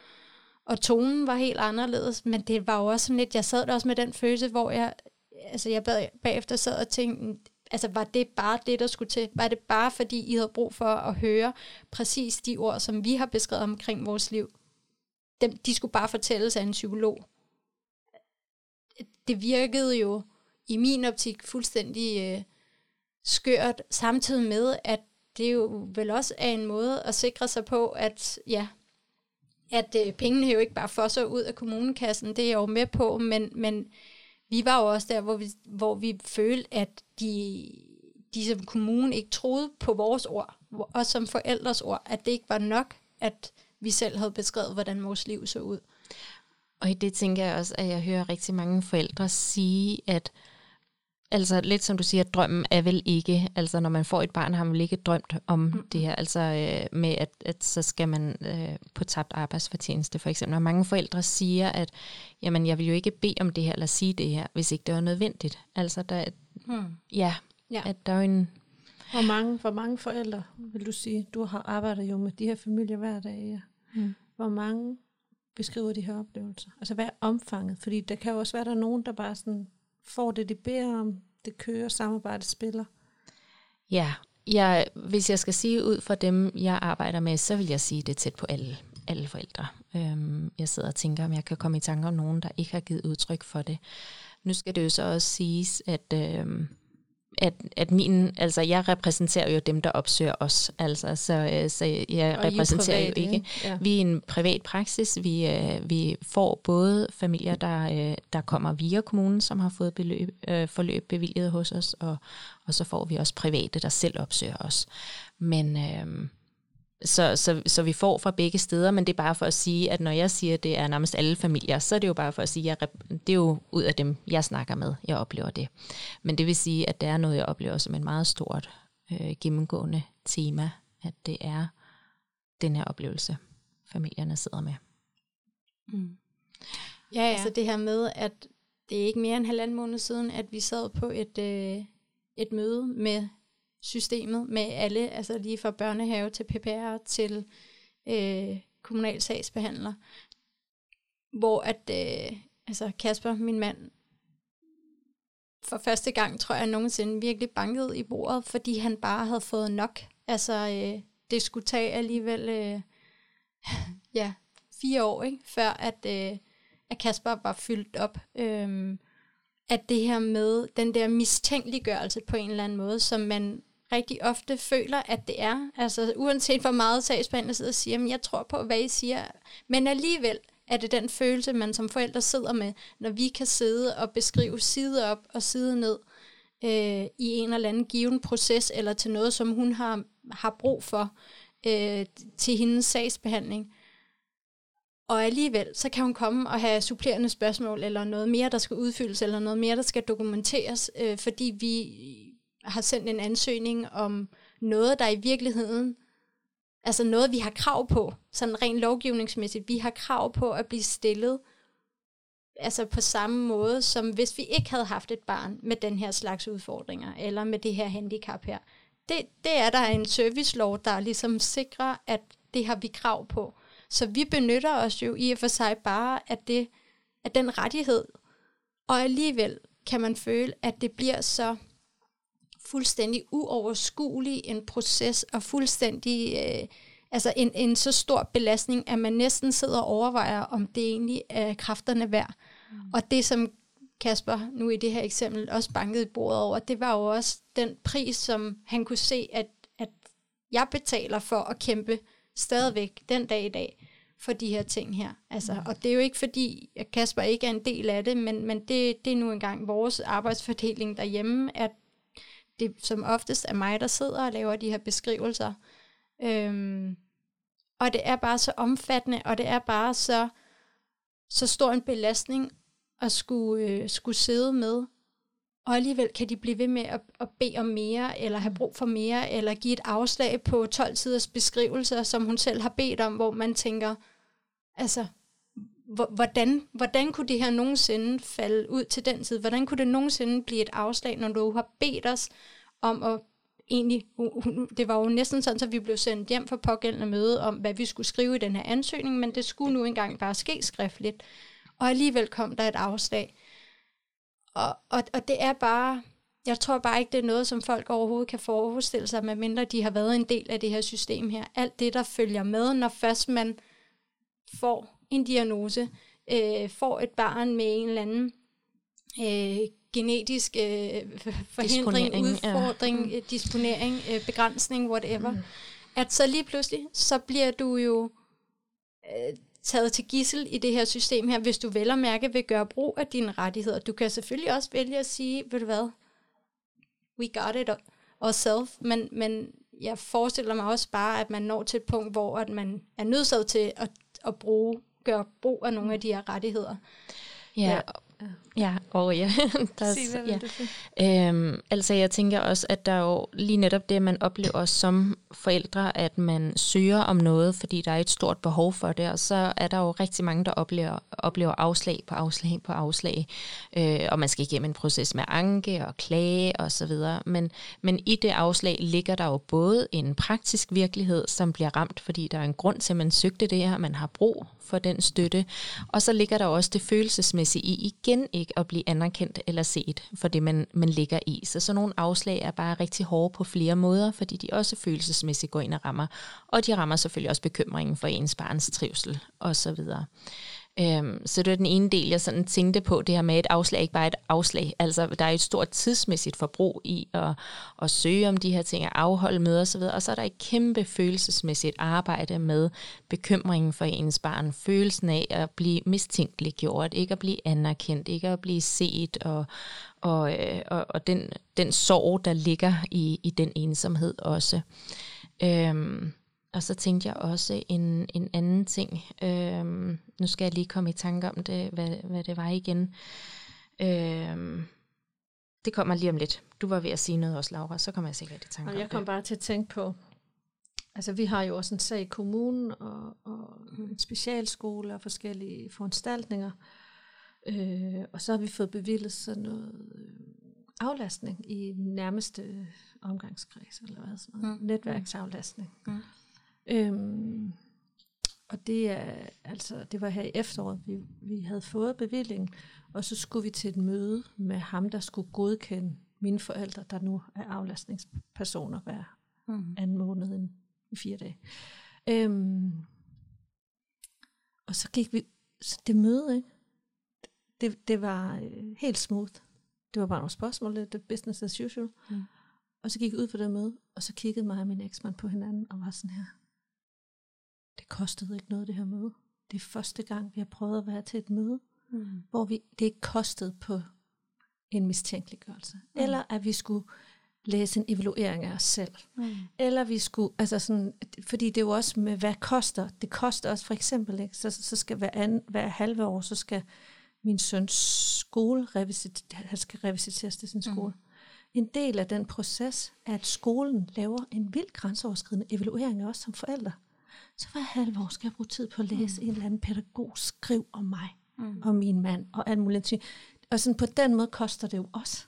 Og tonen var helt anderledes, men det var jo også sådan lidt, jeg sad der også med den følelse, hvor jeg, altså jeg bagefter sad og tænkte, altså var det bare det, der skulle til? Var det bare fordi, I havde brug for at høre præcis de ord, som vi har beskrevet omkring vores liv? Dem, de skulle bare fortælles af en psykolog. Det virkede jo i min optik fuldstændig øh, skørt, samtidig med, at det jo vel også er en måde at sikre sig på, at ja, at øh, pengene jo ikke bare fosser ud af kommunekassen, det er jeg jo med på, men, men vi var jo også der, hvor vi, hvor vi følte, at de, de som kommune ikke troede på vores ord, og som forældres ord, at det ikke var nok, at vi selv havde beskrevet, hvordan vores liv så ud.
Og i det tænker jeg også, at jeg hører rigtig mange forældre sige, at Altså lidt som du siger, drømmen er vel ikke, altså når man får et barn, har man vel ikke drømt om mm. det her, altså øh, med at, at så skal man øh, på tabt arbejdsfortjeneste for eksempel. Og mange forældre siger, at jamen jeg vil jo ikke bede om det her, eller sige det her, hvis ikke det er nødvendigt. Altså der, mm. ja, ja, at der er en...
Hvor mange, hvor mange forældre, vil du sige, du har arbejdet jo med de her familier hver dag, ja. Mm. Hvor mange beskriver de her oplevelser? Altså hvad er omfanget? Fordi der kan jo også være, der er nogen, der bare sådan får det, de beder om, det kører, samarbejdet spiller?
Ja, jeg, hvis jeg skal sige ud fra dem, jeg arbejder med, så vil jeg sige det tæt på alle, alle forældre. Øhm, jeg sidder og tænker, om jeg kan komme i tanke om nogen, der ikke har givet udtryk for det. Nu skal det jo så også siges, at øhm, at, at min, altså jeg repræsenterer jo dem, der opsøger os, altså, så, øh, så jeg og repræsenterer privat, jo ikke. Ja. Vi er en privat praksis, vi, øh, vi får både familier, der, øh, der kommer via kommunen, som har fået beløb, forløb bevilget hos os, og, og så får vi også private, der selv opsøger os. Men... Øh, så, så, så vi får fra begge steder, men det er bare for at sige, at når jeg siger, at det er nærmest alle familier, så er det jo bare for at sige, at det er jo ud af dem, jeg snakker med, jeg oplever det. Men det vil sige, at det er noget, jeg oplever som et meget stort øh, gennemgående tema, at det er den her oplevelse, familierne sidder med.
Mm. Ja, ja, altså det her med, at det er ikke mere end halvanden måned siden, at vi sad på et, øh, et møde med systemet med alle, altså lige fra børnehave til PPR til øh, kommunal sagsbehandler, hvor at, øh, altså Kasper, min mand, for første gang, tror jeg nogensinde, virkelig bankede i bordet, fordi han bare havde fået nok. Altså, øh, det skulle tage alligevel, øh, [LAUGHS] ja, fire år, ikke? før at, øh, at Kasper var fyldt op. Øh, at det her med den der mistænkeliggørelse på en eller anden måde, som man rigtig ofte føler, at det er. Altså uanset hvor meget sagsbehandler sidder og siger, at jeg tror på, hvad I siger. Men alligevel er det den følelse, man som forældre sidder med, når vi kan sidde og beskrive side op og side ned øh, i en eller anden given proces, eller til noget, som hun har, har brug for øh, til hendes sagsbehandling. Og alligevel, så kan hun komme og have supplerende spørgsmål, eller noget mere, der skal udfyldes, eller noget mere, der skal dokumenteres, øh, fordi vi har sendt en ansøgning om noget, der i virkeligheden, altså noget, vi har krav på, sådan rent lovgivningsmæssigt, vi har krav på at blive stillet, altså på samme måde, som hvis vi ikke havde haft et barn med den her slags udfordringer, eller med det her handicap her. Det, det er der en servicelov, der ligesom sikrer, at det har vi krav på. Så vi benytter os jo i og for sig bare af, det, af den rettighed, og alligevel kan man føle, at det bliver så fuldstændig uoverskuelig en proces, og fuldstændig øh, altså en, en så stor belastning, at man næsten sidder og overvejer, om det egentlig er kræfterne værd. Mm. Og det, som Kasper nu i det her eksempel også bankede bordet over, det var jo også den pris, som han kunne se, at, at jeg betaler for at kæmpe stadigvæk den dag i dag for de her ting her. Altså, mm. Og det er jo ikke fordi, at Kasper ikke er en del af det, men, men det, det er nu engang vores arbejdsfordeling derhjemme, at det som oftest er mig, der sidder og laver de her beskrivelser. Øhm, og det er bare så omfattende, og det er bare så, så stor en belastning at skulle, øh, skulle sidde med. Og alligevel kan de blive ved med at, at bede om mere, eller have brug for mere, eller give et afslag på 12 siders beskrivelser, som hun selv har bedt om, hvor man tænker, altså, hvordan, hvordan kunne det her nogensinde falde ud til den tid? Hvordan kunne det nogensinde blive et afslag, når du har bedt os om at egentlig, det var jo næsten sådan, at vi blev sendt hjem for pågældende møde om, hvad vi skulle skrive i den her ansøgning, men det skulle nu engang bare ske skriftligt. Og alligevel kom der et afslag. Og, og, og det er bare, jeg tror bare ikke, det er noget, som folk overhovedet kan forestille sig, medmindre de har været en del af det her system her. Alt det, der følger med, når først man får en diagnose, øh, får et barn med en eller anden øh, genetisk øh, forhindring, udfordring, ja. Mm. disponering, øh, begrænsning, whatever, mm. at så lige pludselig, så bliver du jo, øh, taget til gissel i det her system her, hvis du vel og mærke vil gøre brug af dine rettigheder. Du kan selvfølgelig også vælge at sige, ved du hvad, we got it ourselves, men, men jeg forestiller mig også bare, at man når til et punkt, hvor at man er nødsaget til at, at bruge, gøre brug af nogle af de her rettigheder.
Ja, Ja, og ja. [LAUGHS]
der Sig, hvad ja.
Øhm, altså jeg tænker også, at der er jo lige netop det, man oplever som forældre, at man søger om noget, fordi der er et stort behov for det, og så er der jo rigtig mange, der oplever, oplever afslag på afslag på afslag, øh, og man skal igennem en proces med anke og klage og så videre. Men, men i det afslag ligger der jo både en praktisk virkelighed, som bliver ramt, fordi der er en grund til, at man søgte det her, man har brug for den støtte, og så ligger der også det følelsesmæssige i igen ikke at blive anerkendt eller set for det, man, man ligger i. Så sådan nogle afslag er bare rigtig hårde på flere måder, fordi de også følelsesmæssigt går ind og rammer. Og de rammer selvfølgelig også bekymringen for ens barns trivsel osv. Øhm, så det er den ene del, jeg sådan tænkte på, det her med et afslag, ikke bare et afslag. Altså, der er et stort tidsmæssigt forbrug i at, at søge om de her ting, at afholde møder osv., og så er der et kæmpe følelsesmæssigt arbejde med bekymringen for ens barn, følelsen af at blive mistænkeliggjort, ikke at blive anerkendt, ikke at blive set, og, og, øh, og, og den, den sorg, der ligger i, i den ensomhed også. Øhm, og så tænkte jeg også en, en anden ting. Øhm, nu skal jeg lige komme i tanke om det, hvad, hvad det var igen. Øhm, det kommer lige om lidt. Du var ved at sige noget også, Laura, så kommer jeg sikkert i tanke
og
om
jeg kom
det.
bare til at tænke på, altså vi har jo også en sag i kommunen, og, og en specialskole og forskellige foranstaltninger. Øh, og så har vi fået bevillet sådan noget øh, aflastning i nærmeste omgangskreds, eller hvad sådan noget. Mm. Netværksaflastning. Mm. Øhm, og det er altså det var her i efteråret, vi, vi havde fået bevillingen, og så skulle vi til et møde med ham, der skulle godkende mine forældre, der nu er aflastningspersoner hver mm. anden måned i fire dage. Øhm, og så gik vi, så det møde, ikke? Det, det var øh, helt smooth. Det var bare nogle spørgsmål, det business as usual. Mm. Og så gik vi ud på det møde, og så kiggede mig og min eksmand på hinanden, og var sådan her, det kostede ikke noget, det her møde. Det er første gang, vi har prøvet at være til et møde, mm. hvor vi, det ikke kostede på en mistænkeliggørelse. Mm. Eller at vi skulle læse en evaluering af os selv. Mm. Eller vi skulle, altså sådan, fordi det er jo også med, hvad koster. Det koster også for eksempel, ikke? Så, så skal hver, anden, hver halve år, så skal min søns skole revisit, han skal revisiteres til sin mm. skole. Mm. En del af den proces er, at skolen laver en vild grænseoverskridende evaluering af os som forældre så halve år skal jeg bruge tid på at læse mm. en eller anden pædagog skriv om mig, mm. og min mand, og alt muligt. Og sådan på den måde koster det jo også.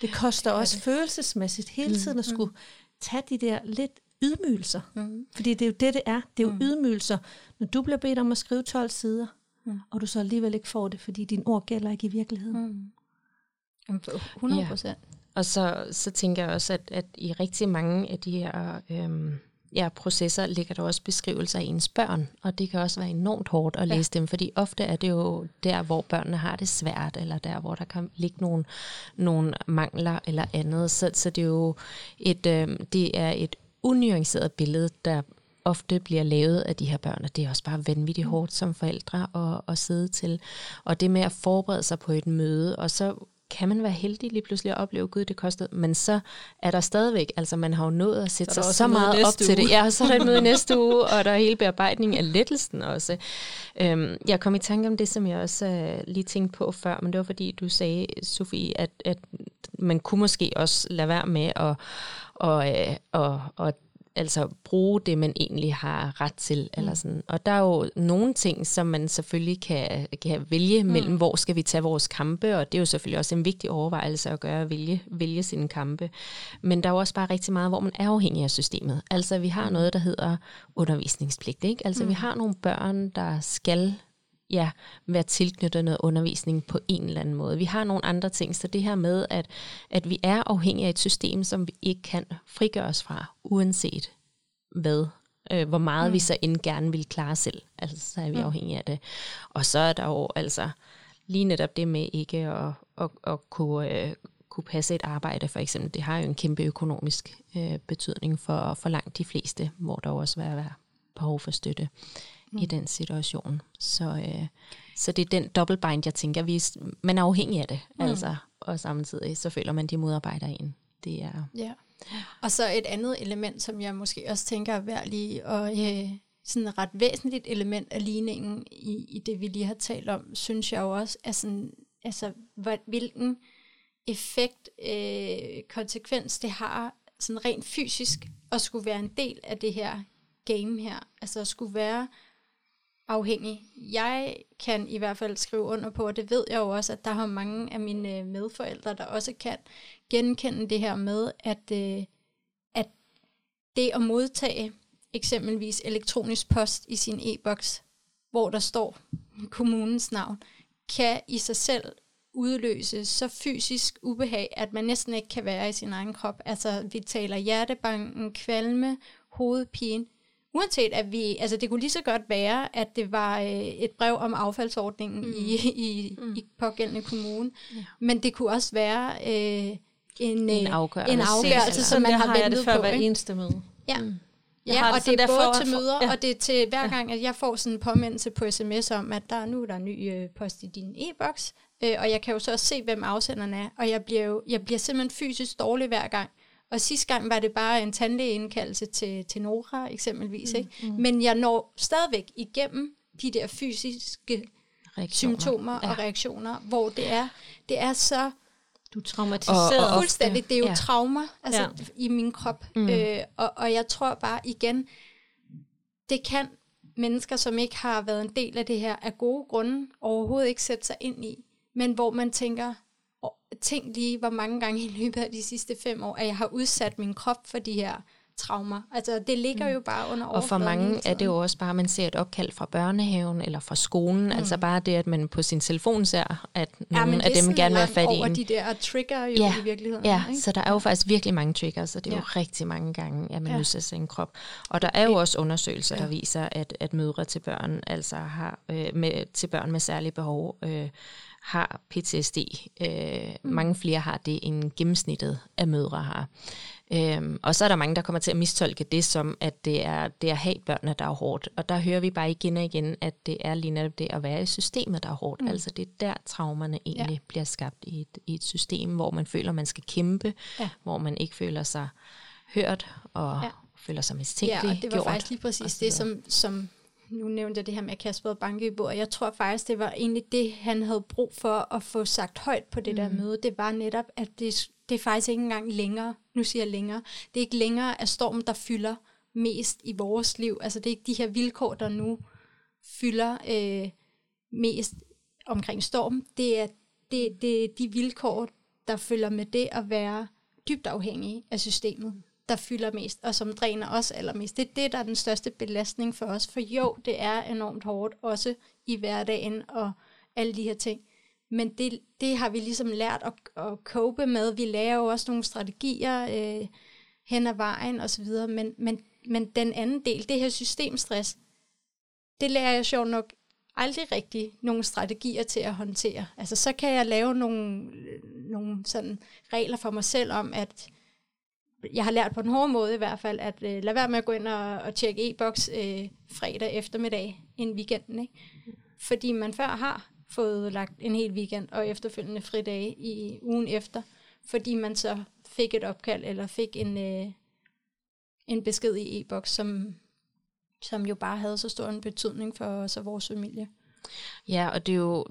Det koster det også det. følelsesmæssigt hele mm. tiden at skulle mm. tage de der lidt ydmygelser. Mm. Fordi det er jo det, det er. Det er jo mm. ydmygelser. Når du bliver bedt om at skrive 12 sider, mm. og du så alligevel ikke får det, fordi dine ord gælder ikke i virkeligheden.
Mm. 100 procent.
Ja. Og så, så tænker jeg også, at, at i rigtig mange af de her øhm, ja, processer ligger der også beskrivelser af ens børn, og det kan også være enormt hårdt at læse ja. dem, fordi ofte er det jo der, hvor børnene har det svært, eller der, hvor der kan ligge nogle, nogle mangler eller andet. Så, så det er jo et, øh, det er et unuanceret billede, der ofte bliver lavet af de her børn, og det er også bare vanvittigt hårdt som forældre at, at sidde til. Og det med at forberede sig på et møde, og så kan man være heldig lige pludselig at opleve, gud, det kostede, men så er der stadigvæk, altså man har jo nået at sætte så sig så meget op uge. til det. Ja, så er der et møde [LAUGHS] næste uge, og der er hele bearbejdningen af lettelsen også. Øhm, jeg kom i tanke om det, som jeg også uh, lige tænkte på før, men det var fordi, du sagde, Sofie, at, at man kunne måske også lade være med at, og, øh, og, og altså bruge det, man egentlig har ret til. Mm. Eller sådan. Og der er jo nogle ting, som man selvfølgelig kan, kan vælge mm. mellem, hvor skal vi tage vores kampe, og det er jo selvfølgelig også en vigtig overvejelse at gøre, at vælge, vælge sine kampe. Men der er jo også bare rigtig meget, hvor man er afhængig af systemet. Altså vi har mm. noget, der hedder undervisningspligt. Ikke? Altså mm. vi har nogle børn, der skal ja, være tilknyttet noget undervisning på en eller anden måde. Vi har nogle andre ting, så det her med, at, at vi er afhængige af et system, som vi ikke kan frigøre os fra, uanset hvad, øh, hvor meget mm. vi så end gerne vil klare selv. Altså, så er vi mm. afhængige af det. Og så er der jo altså lige netop det med ikke at, at, at kunne, øh, kunne passe et arbejde, for eksempel. Det har jo en kæmpe økonomisk øh, betydning for, for langt de fleste, hvor der også vil være behov for støtte mm. i den situation. Så, øh, så det er den dobbeltbind, jeg tænker, vi, man er afhængig af det, mm. altså, og samtidig så føler man, de modarbejder en. Det er...
Ja. Og så et andet element, som jeg måske også tænker er værd lige, og øh, sådan et ret væsentligt element af ligningen i, i det, vi lige har talt om, synes jeg jo også, er sådan, altså, hvilken effekt, øh, konsekvens det har, sådan rent fysisk, at skulle være en del af det her game her. Altså at skulle være afhængig. Jeg kan i hvert fald skrive under på, og det ved jeg jo også, at der har mange af mine øh, medforældre, der også kan genkende det her med, at, øh, at det at modtage eksempelvis elektronisk post i sin e-boks, hvor der står kommunens navn, kan i sig selv udløse så fysisk ubehag, at man næsten ikke kan være i sin egen krop. Altså, vi taler hjertebanken, kvalme, hovedpine, uanset at vi, altså det kunne lige så godt være, at det var øh, et brev om affaldsordningen mm. i, i, mm. i pågældende kommune, ja. men det kunne også være øh, en, en
øh, afgørelse,
en afgørelse som man har, ventet det
før
på.
hver eneste møde.
Ja. Mm. Jeg ja, og det, det er både til møder, ja. og det er til hver gang, at jeg får sådan en påmindelse på sms om, at der nu er der ny øh, post i din e-boks, øh, og jeg kan jo så også se, hvem afsenderen er, og jeg bliver jo jeg bliver simpelthen fysisk dårlig hver gang. Og sidste gang var det bare en tandlægeindkaldelse til, til Nora eksempelvis. Mm, ikke? Mm. Men jeg når stadigvæk igennem de der fysiske reaktioner. symptomer ja. og reaktioner, hvor det er, det er så
du er traumatiseret. Og,
og fuldstændig. Det er jo ja. traumer altså, ja. i min krop. Mm. Øh, og, og jeg tror bare igen, det kan mennesker, som ikke har været en del af det her, af gode grunde overhovedet ikke sætte sig ind i. Men hvor man tænker, tænk lige, hvor mange gange i løbet af de sidste fem år, at jeg har udsat min krop for de her traumer. Altså, det ligger mm. jo bare under
Og for mange er det jo også bare, at man ser et opkald fra børnehaven eller fra skolen. Mm. Altså bare det, at man på sin telefon ser, at nogle ja, af dem gerne vil have fat i
en. de der trigger jo ja. i virkeligheden.
Ja, ikke? så der er jo faktisk virkelig mange triggers, og det er ja. jo rigtig mange gange, at man ja. udsætter sin krop. Og der er jo også undersøgelser, ja. der viser, at, at mødre til børn, altså har øh, med, til børn med særlige behov, øh, har PTSD. Øh, mm. Mange flere har det, end gennemsnittet af mødre har. Øhm, og så er der mange, der kommer til at mistolke det som, at det er det at have børnene, der er hårdt. Og der hører vi bare igen og igen, at det er lige netop det at være i systemet, der er hårdt. Mm. Altså det er der, traumerne egentlig ja. bliver skabt i et, i et system, hvor man føler, man skal kæmpe, ja. hvor man ikke føler sig hørt og ja. føler sig mistænkelig
Ja, og det var gjort, faktisk lige præcis det, som, som nu nævnte jeg det her med Kasper banke i bordet. Jeg tror faktisk, det var egentlig det, han havde brug for at få sagt højt på det mm. der møde. Det var netop, at det, det er faktisk ikke engang længere, nu siger jeg længere, det er ikke længere at stormen, der fylder mest i vores liv. Altså det er ikke de her vilkår, der nu fylder øh, mest omkring storm. Det er, det, det er de vilkår, der følger med det at være dybt afhængig af systemet der fylder mest, og som dræner os allermest. Det er det, der er den største belastning for os. For jo, det er enormt hårdt, også i hverdagen og alle de her ting. Men det, det har vi ligesom lært at, at cope med. Vi lærer jo også nogle strategier øh, hen ad vejen osv. Men, men, men den anden del, det her systemstress, det lærer jeg sjovt nok aldrig rigtig nogle strategier til at håndtere. Altså så kan jeg lave nogle, øh, nogle sådan regler for mig selv om, at jeg har lært på den hårde måde i hvert fald, at øh, lad være med at gå ind og, og tjekke e-boks øh, fredag eftermiddag en weekenden. Ikke? Fordi man før har fået lagt en hel weekend og efterfølgende fridage i ugen efter, fordi man så fik et opkald eller fik en, øh, en besked i e-boks, som, som jo bare havde så stor en betydning for os og vores familie.
Ja, og det er jo,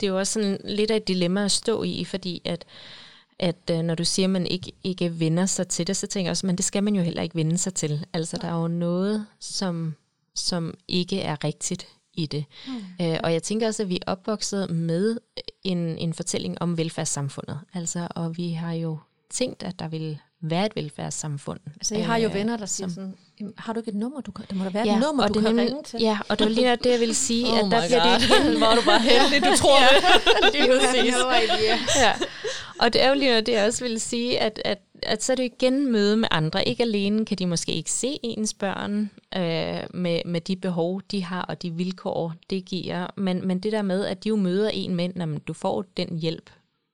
det er jo også sådan lidt af et dilemma at stå i, fordi at at øh, når du siger, at man ikke, ikke vender sig til det, så tænker jeg også, men det skal man jo heller ikke vende sig til. Altså, der er jo noget, som, som ikke er rigtigt i det. Mm. Øh, og jeg tænker også, at vi er opvokset med en, en fortælling om velfærdssamfundet. Altså, og vi har jo tænkt, at der vil være et velfærdssamfund.
Altså, jeg har jo øh, venner, der siger sådan, har du ikke et nummer, du kan, der må der være ja, et nummer, du
det
kan ringe til.
Ja, og det var lige det, jeg ville sige, [LAUGHS] oh at der bliver
God. det igen. Var du bare heldig, du tror [LAUGHS] det. [LAUGHS]
det er præcis. ja. Og det er jo lige det, jeg også vil sige, at, at, at så er det igen møde med andre. Ikke alene kan de måske ikke se ens børn øh, med, med de behov, de har, og de vilkår, det giver, men, men det der med, at de jo møder en med, når du får den hjælp,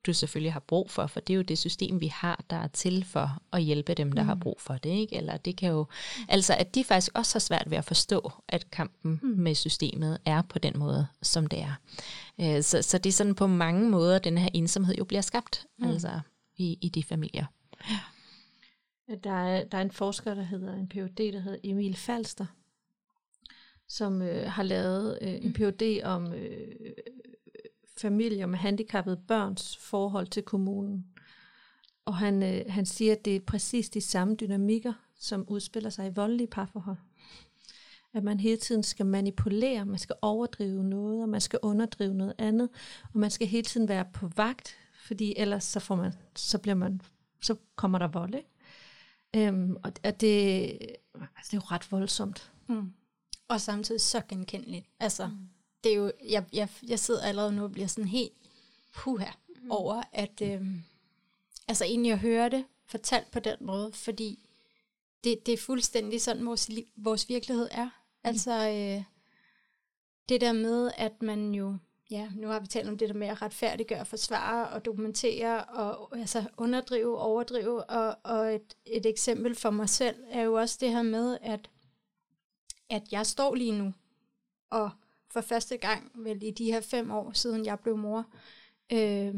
du selvfølgelig har brug for, for det er jo det system, vi har, der er til for at hjælpe dem, der mm. har brug for det. Ikke? Eller det kan jo, altså at de faktisk også har svært ved at forstå, at kampen mm. med systemet er på den måde, som det er. Øh, så, så det er sådan på mange måder, den her ensomhed jo bliver skabt mm. altså i, i de familier.
Der er, der er en forsker, der hedder en Ph.D., der hedder Emil Falster, som øh, har lavet øh, en Ph.D. om øh, familier med handicappede børns forhold til kommunen. Og han, øh, han siger, at det er præcis de samme dynamikker, som udspiller sig i voldelige parforhold. At man hele tiden skal manipulere, man skal overdrive noget, og man skal underdrive noget andet, og man skal hele tiden være på vagt, fordi ellers så, får man, så, bliver man, så kommer der vold. Ikke? Øhm, og at det, altså det er jo ret voldsomt.
Mm. Og samtidig så genkendeligt. Altså, mm. det er jo, jeg, jeg, jeg sidder allerede nu og bliver sådan helt puha mm. over, at øhm, altså egentlig at høre det fortalt på den måde, fordi det, det er fuldstændig sådan, vores, vores virkelighed er. Altså, øh, det der med, at man jo ja, nu har vi talt om det der med at retfærdiggøre, forsvare og dokumentere og altså underdrive, overdrive. Og, og et, et eksempel for mig selv er jo også det her med, at, at jeg står lige nu, og for første gang vel i de her fem år siden jeg blev mor, øh,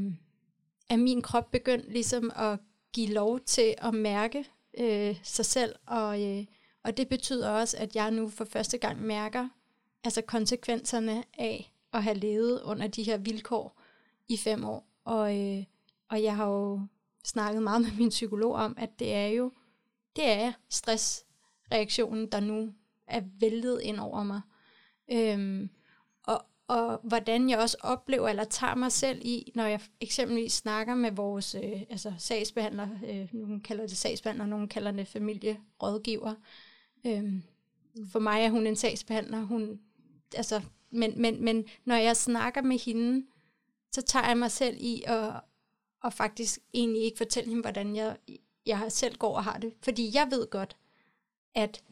er min krop begyndt ligesom at give lov til at mærke øh, sig selv, og, øh, og det betyder også, at jeg nu for første gang mærker altså konsekvenserne af at have levet under de her vilkår i fem år. Og, øh, og jeg har jo snakket meget med min psykolog om, at det er jo det er stressreaktionen, der nu er væltet ind over mig. Øhm, og, og hvordan jeg også oplever eller tager mig selv i, når jeg eksempelvis snakker med vores øh, altså sagsbehandler, øh, nogen kalder det sagsbehandler, nogen kalder det familierådgiver. Øhm, for mig er hun en sagsbehandler. Hun, altså, men, men, men når jeg snakker med hende, så tager jeg mig selv i at, at faktisk egentlig ikke fortælle hende, hvordan jeg, jeg selv går og har det. Fordi jeg ved godt, at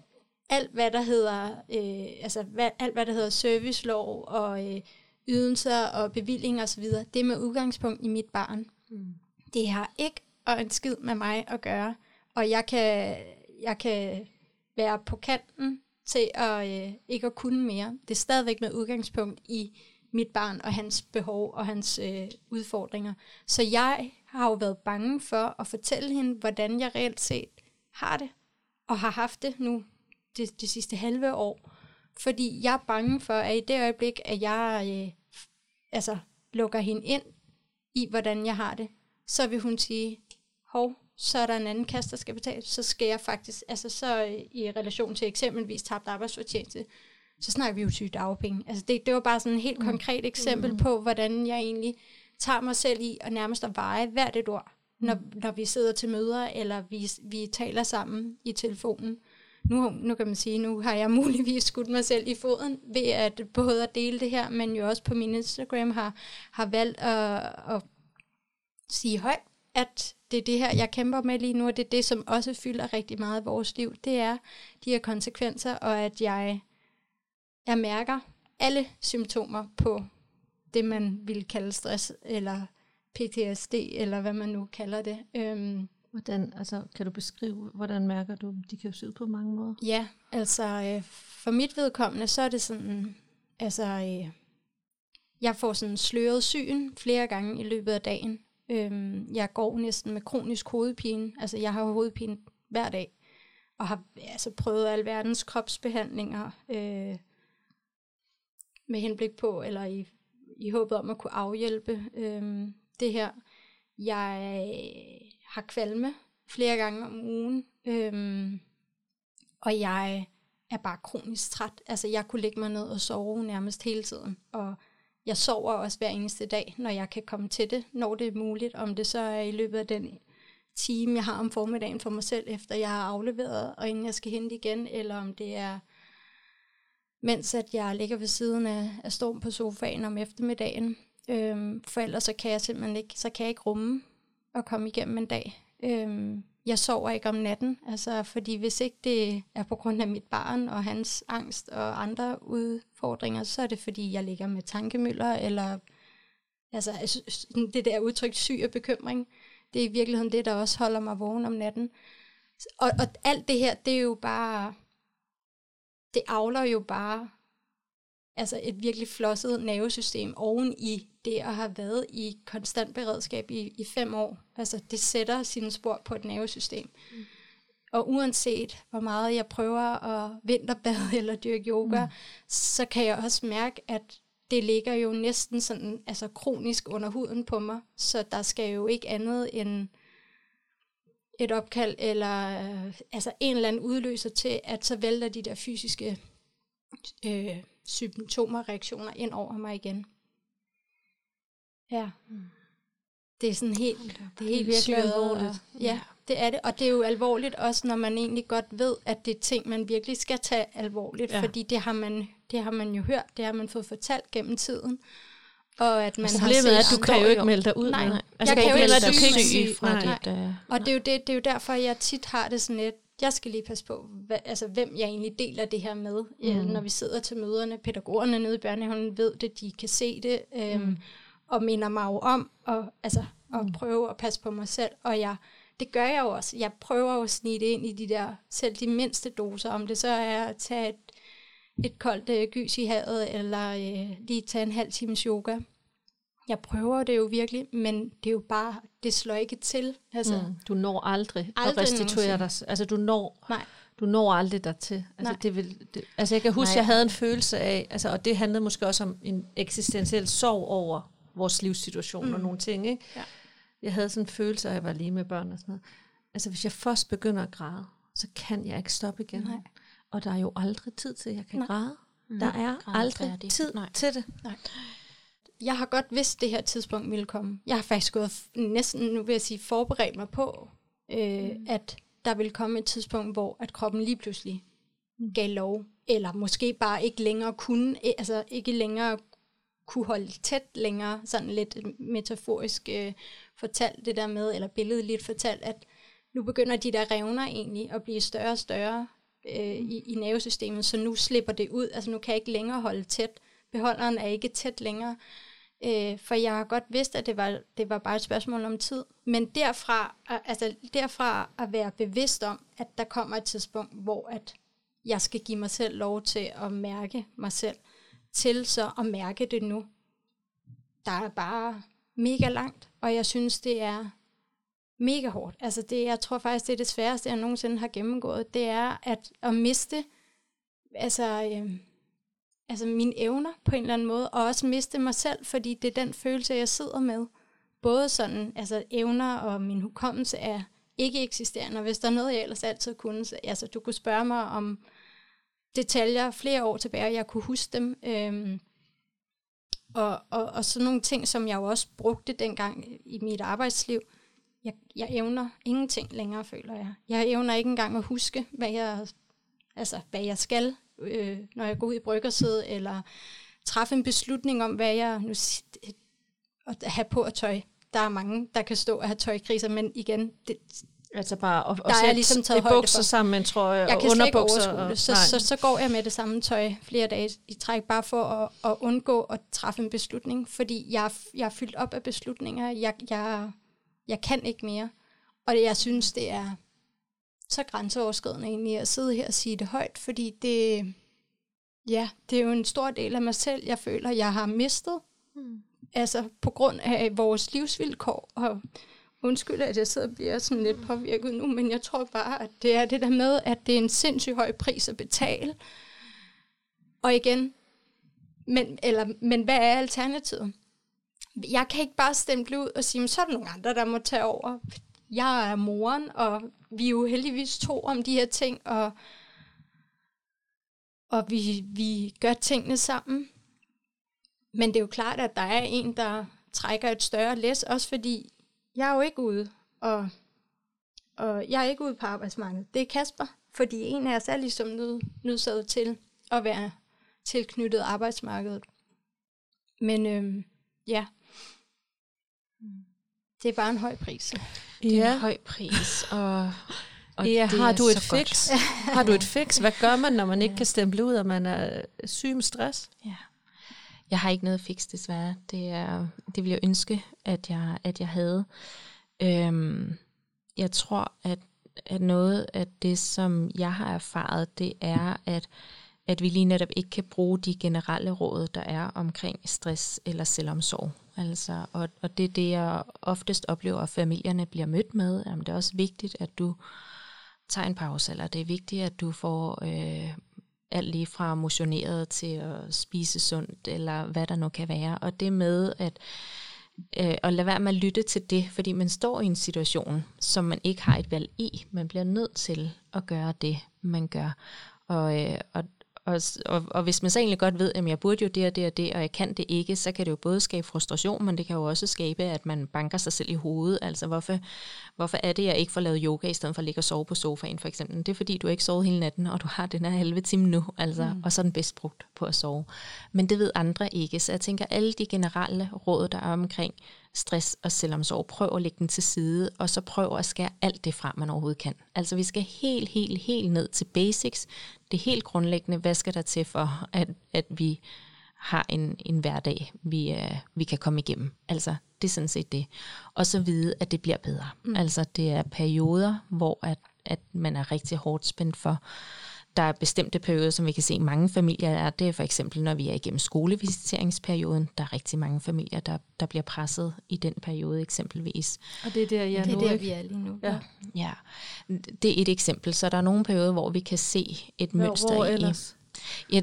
alt hvad der hedder, øh, altså hvad, alt hvad der hedder servicelov og øh, ydelser og bevillinger osv., det er med udgangspunkt i mit barn. Mm. Det har ikke og en skid med mig at gøre, og jeg kan, jeg kan være på kanten til at øh, ikke at kunne mere. Det er stadigvæk med udgangspunkt i mit barn og hans behov og hans øh, udfordringer. Så jeg har jo været bange for at fortælle hende, hvordan jeg reelt set har det, og har haft det nu det, det sidste halve år. Fordi jeg er bange for, at i det øjeblik, at jeg øh, altså, lukker hende ind i, hvordan jeg har det, så vil hun sige, hov, så er der en anden kasse, der skal betale, så skal jeg faktisk, altså så i relation til eksempelvis tabt arbejdsfortjeneste, så snakker vi jo sygt dagpenge. Altså det, det var bare sådan et helt mm. konkret eksempel mm. på, hvordan jeg egentlig tager mig selv i og nærmest at veje hvert et ord, når, mm. når vi sidder til møder, eller vi, vi taler sammen i telefonen. Nu, nu kan man sige, nu har jeg muligvis skudt mig selv i foden ved at både at dele det her, men jo også på min Instagram har, har valgt at, at sige højt, at det er det her, jeg kæmper med lige nu, og det er det, som også fylder rigtig meget i vores liv. Det er de her konsekvenser, og at jeg, jeg mærker alle symptomer på det, man vil kalde stress, eller PTSD, eller hvad man nu kalder det. Øhm,
hvordan, altså, kan du beskrive, hvordan mærker du, de kan jo se ud på mange måder?
Ja, altså øh, for mit vedkommende, så er det sådan, altså, øh, jeg får sådan sløret syn flere gange i løbet af dagen. Øhm, jeg går næsten med kronisk hovedpine. Altså, jeg har hovedpine hver dag, og har altså, prøvet alverdens kropsbehandlinger øh, med henblik på, eller i, i håbet om at kunne afhjælpe øh, det her. Jeg øh, har kvalme flere gange om ugen, øh, og jeg er bare kronisk træt. Altså, jeg kunne lægge mig ned og sove nærmest hele tiden, og jeg sover også hver eneste dag, når jeg kan komme til det, når det er muligt. Om det så er i løbet af den time, jeg har om formiddagen for mig selv, efter jeg har afleveret, og inden jeg skal hente igen, eller om det er, mens at jeg ligger ved siden af, af storm på sofaen om eftermiddagen. Øhm, for ellers så kan jeg simpelthen ikke, så kan jeg ikke rumme at komme igennem en dag. Øhm, jeg sover ikke om natten, altså fordi hvis ikke det er på grund af mit barn og hans angst og andre udfordringer, så er det fordi, jeg ligger med tankemøller, eller Altså det der udtryk syg og bekymring, det er i virkeligheden det, der også holder mig vågen om natten. Og, og alt det her, det er jo bare, det avler jo bare altså et virkelig flosset nervesystem oven i det at have været i konstant beredskab i, i fem år. Altså det sætter sine spor på et nervesystem. Mm. Og uanset hvor meget jeg prøver at vinterbade [LAUGHS] eller dyrke yoga, mm. så kan jeg også mærke, at det ligger jo næsten sådan, altså kronisk under huden på mig, så der skal jo ikke andet end et opkald eller øh, altså en eller anden udløser til, at så vælter de der fysiske øh, symptomer, reaktioner ind over mig igen. Ja. Det er sådan helt, det er helt virkelig alvorligt. Og, ja, det er det. Og det er jo alvorligt også, når man egentlig godt ved, at det er ting, man virkelig skal tage alvorligt. Ja. Fordi det har, man, det har man jo hørt, det har man fået fortalt gennem tiden. Og at man
Problemet har er, at du kan jo ikke melde dig ud.
Nej,
nej.
Altså, jeg kan jo ikke melde
syg fra nej. dit... Uh,
og det er, jo det, det er jo derfor, jeg tit har det sådan lidt, jeg skal lige passe på, hvad, altså, hvem jeg egentlig deler det her med, mm. når vi sidder til møderne. Pædagogerne nede i børnehaven ved det, de kan se det, øhm, mm. Og minder mig jo om og, altså, at mm. prøve at passe på mig selv. Og jeg, det gør jeg jo også. Jeg prøver jo at snige det ind i de der, selv de mindste doser, om det så er at tage et, et koldt øh, gys i havet, eller øh, lige tage en halv times yoga. Jeg prøver det jo virkelig, men det er jo bare, det slår ikke til. Altså, mm,
du når aldrig, aldrig at restituere dig. Altså du når,
Nej.
du når aldrig dertil. Altså,
Nej.
det vil, det, altså jeg kan huske, Nej. jeg havde en følelse af, altså, og det handlede måske også om en eksistentiel sorg over vores livssituation mm. og nogle ting. Ikke?
Ja.
Jeg havde sådan en følelse, at jeg var lige med børn og sådan noget. Altså hvis jeg først begynder at græde, så kan jeg ikke stoppe igen.
Nej.
Og der er jo aldrig tid til, at jeg kan
Nej.
græde. Der er aldrig
færdig.
tid
Nej.
til det.
Nej. Jeg har godt vidst, at det her tidspunkt ville komme. Jeg har faktisk gået næsten, nu vil jeg sige, forberedt mig på, øh, mm. at der vil komme et tidspunkt, hvor at kroppen lige pludselig mm. gav lov, eller måske bare ikke længere kunne, altså ikke længere kunne holde tæt længere, sådan lidt metaforisk øh, fortalt det der med, eller billedligt fortalt, at nu begynder de der revner egentlig at blive større og større øh, i, i nervesystemet, så nu slipper det ud, altså nu kan jeg ikke længere holde tæt. Beholderen er ikke tæt længere, øh, for jeg har godt vidst, at det var, det var bare et spørgsmål om tid. Men derfra, øh, altså derfra at være bevidst om, at der kommer et tidspunkt, hvor at jeg skal give mig selv lov til at mærke mig selv, til så at mærke det nu. Der er bare mega langt, og jeg synes, det er mega hårdt. Altså det, jeg tror faktisk, det er det sværeste, jeg nogensinde har gennemgået, det er at, at miste altså, øh, altså mine evner på en eller anden måde, og også miste mig selv, fordi det er den følelse, jeg sidder med. Både sådan, altså evner og min hukommelse er ikke eksisterende, og hvis der er noget, jeg ellers altid kunne, så, altså du kunne spørge mig om detaljer flere år tilbage, og jeg kunne huske dem. Øhm, og, og, og sådan nogle ting, som jeg jo også brugte dengang i mit arbejdsliv. Jeg, jeg evner ingenting længere, føler jeg. Jeg evner ikke engang at huske, hvad jeg, altså, hvad jeg skal, øh, når jeg går ud i bryggersædet, eller træffe en beslutning om, hvad jeg nu at have på at tøj. Der er mange, der kan stå og have tøjkriser, men igen, det,
Altså bare at,
Der er
sætte
ligesom taget
et
højde
bukser
for.
sammen med en trøje
jeg
og
kan slet ikke
underbukser.
overskue
og-
det. Så,
nej.
så, så går jeg med det samme tøj flere dage i træk, bare for at, at undgå at træffe en beslutning, fordi jeg, er- jeg er fyldt op af beslutninger. Jeg, jeg, jeg kan ikke mere. Og det, jeg synes, det er så grænseoverskridende egentlig at sidde her og sige det højt, fordi det, ja, det er jo en stor del af mig selv, jeg føler, jeg har mistet.
Mm.
Altså på grund af vores livsvilkår. Og undskyld, at jeg sidder og bliver sådan lidt påvirket nu, men jeg tror bare, at det er det der med, at det er en sindssygt høj pris at betale. Og igen, men, eller, men hvad er alternativet? Jeg kan ikke bare stemple ud og sige, så er der nogle andre, der må tage over. Jeg er moren, og vi er jo heldigvis to om de her ting, og, og vi, vi gør tingene sammen. Men det er jo klart, at der er en, der trækker et større læs, også fordi jeg er jo ikke ude, og, og jeg er ikke ude på arbejdsmarkedet. Det er Kasper, fordi en af os er ligesom nød, nødsaget til at være tilknyttet arbejdsmarkedet. Men øhm, ja, det er bare en høj pris.
Det er
Ja.
en høj pris, og, og
Ja,
det
har
er
du et
så godt.
fix? har du et fix? Hvad gør man, når man ikke kan stemple ud, og man er syg med stress?
Ja. Jeg har ikke noget fix desværre. Det, er, det ville jeg ønske, at jeg, at jeg havde. Øhm, jeg tror, at, at noget af det, som jeg har erfaret, det er, at, at vi lige netop ikke kan bruge de generelle råd, der er omkring stress eller selvomsorg. Altså, og, og det er det, jeg oftest oplever, at familierne bliver mødt med. Jamen, det er også vigtigt, at du tager en pause, eller det er vigtigt, at du får øh, alt lige fra motioneret til at spise sundt, eller hvad der nu kan være. Og det med at, øh, at lade være med at lytte til det, fordi man står i en situation, som man ikke har et valg i. Man bliver nødt til at gøre det, man gør. Og, øh, og, og, og, og hvis man så egentlig godt ved, at jeg burde jo det og det og det, og jeg kan det ikke, så kan det jo både skabe frustration, men det kan jo også skabe, at man banker sig selv i hovedet. Altså hvorfor, hvorfor er det, at jeg ikke får lavet yoga, i stedet for at ligge og sove på sofaen for eksempel? Det er fordi, du ikke sovet hele natten, og du har den her halve time nu, altså, mm. og så er den bedst brugt på at sove. Men det ved andre ikke, så jeg tænker, alle de generelle råd, der er omkring stress og selvomsorg, prøv at lægge den til side, og så prøv at skære alt det fra, man overhovedet kan. Altså vi skal helt, helt, helt ned til basics. Det helt grundlæggende, hvad skal der til for, at, at vi har en, en hverdag, vi, uh, vi kan komme igennem. Altså, det er sådan set det. Og så vide, at det bliver bedre. Mm. Altså, det er perioder, hvor at, at man er rigtig hårdt spændt for, der er bestemte perioder, som vi kan se i mange familier er. Det er for eksempel, når vi er igennem skolevisiteringsperioden. Der er rigtig mange familier, der, der bliver presset i den periode eksempelvis.
Og det er der, jeg
det er
nu,
der,
ikke?
vi er lige nu.
Ja. ja, det er et eksempel. Så der er nogle perioder, hvor vi kan se et mønster
hvor
i.
ellers?
Ja,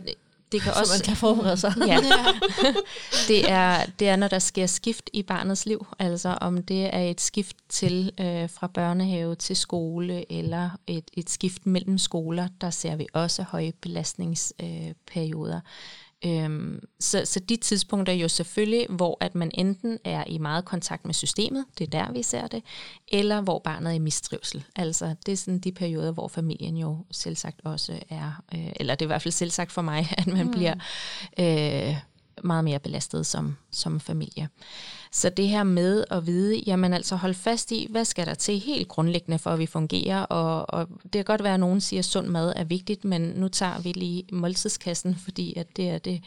det kan [LAUGHS]
Så
også,
man kan forberede sig.
Ja. [LAUGHS] [LAUGHS] det, er, det er, når der sker skift i barnets liv. Altså om det er et skift til øh, fra børnehave til skole, eller et, et skift mellem skoler, der ser vi også høje belastningsperioder. Øh. Øhm, så, så de tidspunkter er jo selvfølgelig, hvor at man enten er i meget kontakt med systemet, det er der vi ser det, eller hvor barnet er i mistrivsel. Altså det er sådan de perioder, hvor familien jo selvsagt også er, øh, eller det er i hvert fald selvsagt for mig, [LAUGHS] at man mm. bliver øh, meget mere belastet som, som familie. Så det her med at vide, jamen altså hold fast i, hvad skal der til helt grundlæggende for, at vi fungerer, og, og det kan godt være, at nogen siger, at sund mad er vigtigt, men nu tager vi lige måltidskassen, fordi at det er det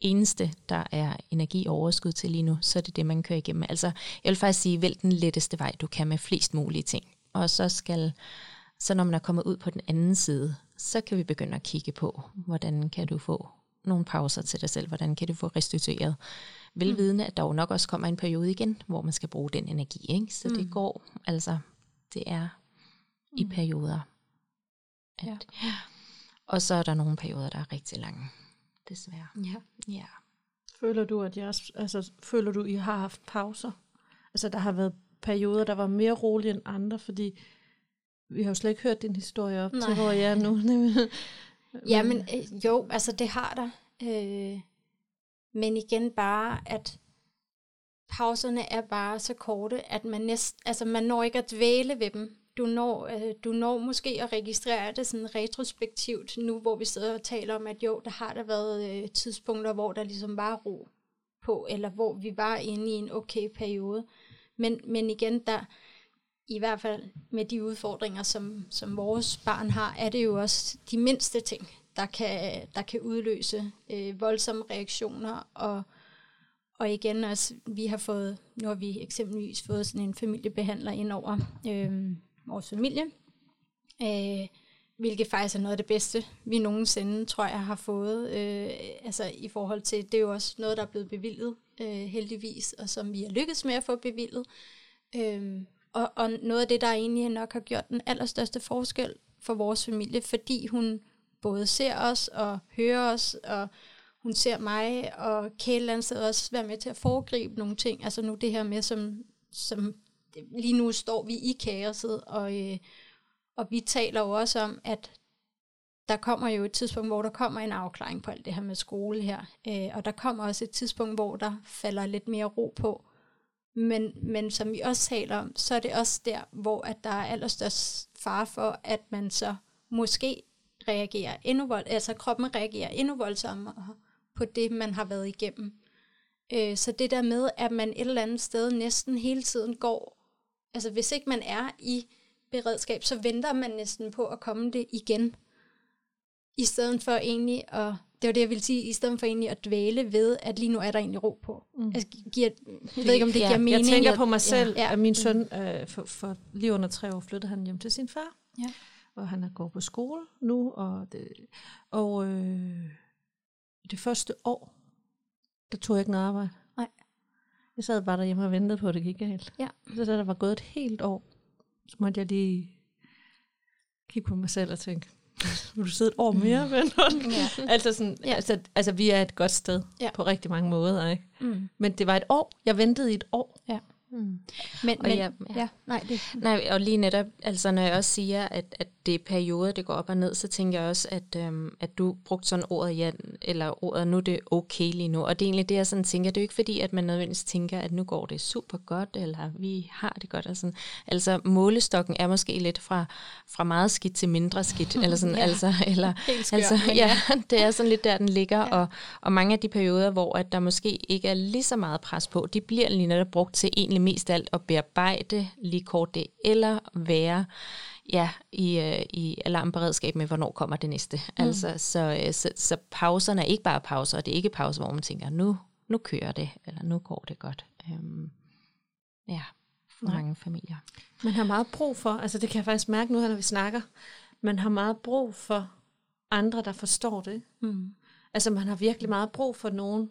eneste, der er energioverskud til lige nu, så er det det, man kører igennem. Altså, jeg vil faktisk sige, vælg den letteste vej, du kan med flest mulige ting. Og så skal, så når man er kommet ud på den anden side, så kan vi begynde at kigge på, hvordan kan du få nogle pauser til dig selv, hvordan kan du få restitueret velvidende, at der jo nok også kommer en periode igen, hvor man skal bruge den energi. Ikke? Så mm. det går, altså, det er i mm. perioder. At, ja. Og så er der nogle perioder, der er rigtig lange, desværre.
Ja.
ja.
Føler du, at jeg, altså, føler du, I har haft pauser? Altså, der har været perioder, der var mere rolige end andre, fordi vi har jo slet ikke hørt din historie op Nej. til, hvor jeg er nu.
Jamen, øh, jo, altså det har der. Øh, men igen bare, at pauserne er bare så korte, at man næst, altså man når ikke at dvæle ved dem. Du når, øh, du når måske at registrere det sådan retrospektivt, nu hvor vi sidder og taler om, at jo, der har der været øh, tidspunkter, hvor der ligesom var ro på, eller hvor vi var inde i en okay periode. Men, men igen, der, i hvert fald med de udfordringer, som, som vores barn har, er det jo også de mindste ting, der kan, der kan udløse øh, voldsomme reaktioner. Og, og igen også, vi har fået, nu har vi eksempelvis fået sådan en familiebehandler ind over øh, vores familie, øh, hvilket faktisk er noget af det bedste, vi nogensinde, tror jeg, har fået. Øh, altså i forhold til, det er jo også noget, der er blevet bevillet øh, heldigvis, og som vi har lykkedes med at få bevillet. Øh, og, og noget af det, der egentlig nok har gjort den allerstørste forskel for vores familie, fordi hun både ser os og hører os, og hun ser mig, og Kæle også være med til at foregribe nogle ting. Altså nu det her med, som, som lige nu står vi i kaoset, og, øh, og vi taler jo også om, at der kommer jo et tidspunkt, hvor der kommer en afklaring på alt det her med skole her, øh, og der kommer også et tidspunkt, hvor der falder lidt mere ro på. Men, men som vi også taler om, så er det også der, hvor at der er allerstørst fare for, at man så måske reagerer endnu vold, altså kroppen reagerer endnu voldsommere på det, man har været igennem. Øh, så det der med, at man et eller andet sted næsten hele tiden går, altså hvis ikke man er i beredskab, så venter man næsten på at komme det igen, i stedet for egentlig at det var det, jeg ville sige, i stedet for egentlig at dvæle ved, at lige nu er der egentlig ro på. Mm. Altså, giver, jeg ved ikke, om det
Ja,
giver mening.
Jeg tænker på mig selv,
Ja.
at min søn øh, for, for lige under tre år flyttede han hjem til sin far.
Ja.
Og han er går på skole nu, og det, og øh, det første år, der tog jeg ikke noget arbejde.
Nej.
Jeg sad bare derhjemme og ventede på, at det gik galt.
Ja.
Så da der var gået et helt år, så måtte jeg lige kigge på mig selv og tænke, vil du sidde et år mere, ven?
Ja.
altså, sådan,
Ja.
ja. altså, altså, vi er et godt sted
Ja.
ja. på rigtig mange måder, ikke?
Mm.
Men det var et år. Jeg ventede i et år.
Mm.
Men,
Og
men
jeg-
ja. ja, nej, det,
Nej, og lige netop, altså når jeg også siger, at, at det er perioder, det går op og ned, så tænker jeg også, at, øhm, at du brugte sådan ordet, ja, eller ordet, nu er det okay lige nu. Og det er egentlig det, jeg sådan tænker, det er jo ikke fordi, at man nødvendigvis tænker, at nu går det super godt, eller vi har det godt. Altså, altså målestokken er måske lidt fra, fra meget skidt til mindre skidt, [LAUGHS] eller sådan,
Ja.
altså, eller, [LAUGHS]
skør,
altså, ja, [LAUGHS] det er sådan lidt der, den ligger, ja. og, og mange af de perioder, hvor at der måske ikke er lige så meget pres på, de bliver lige netop brugt til egentlig mest alt at bearbejde lige kort det, eller være ja, i, øh, i alarmberedskab med, hvornår kommer det næste. Mm. Altså, så, øh, så, så pauserne er ikke bare pauser, og det er ikke pauser, hvor man tænker, nu, nu kører det, eller nu går det godt. Øhm, ja, for mange familier.
Man har meget brug for, altså det kan jeg faktisk mærke nu, når vi snakker, man har meget brug for andre, der forstår det.
mm.
Altså man har virkelig meget brug for nogen.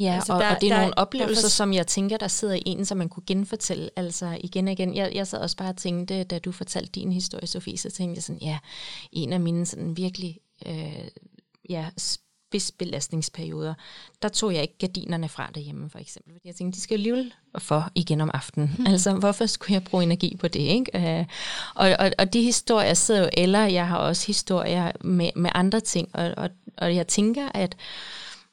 Ja,
Altså,
og,
der-
og det er
der-
nogle
der
oplevelser,
for-
som jeg tænker, der sidder i en, som man kunne genfortælle altså igen og igen. Jeg, jeg sad også bare og tænkte, da du fortalte din historie, Sofie, så tænkte jeg sådan, ja, en af mine sådan virkelig øh, ja, spidsbelastningsperioder, der tog jeg ikke gardinerne fra derhjemme, for eksempel. Fordi jeg tænkte, de skal jo alligevel for igen om aftenen. Hmm. Altså, hvorfor skulle jeg bruge energi på det, ikke? Øh, og, og, og de historier sidder jo, eller jeg har også historier med, med andre ting, og, og, og jeg tænker, at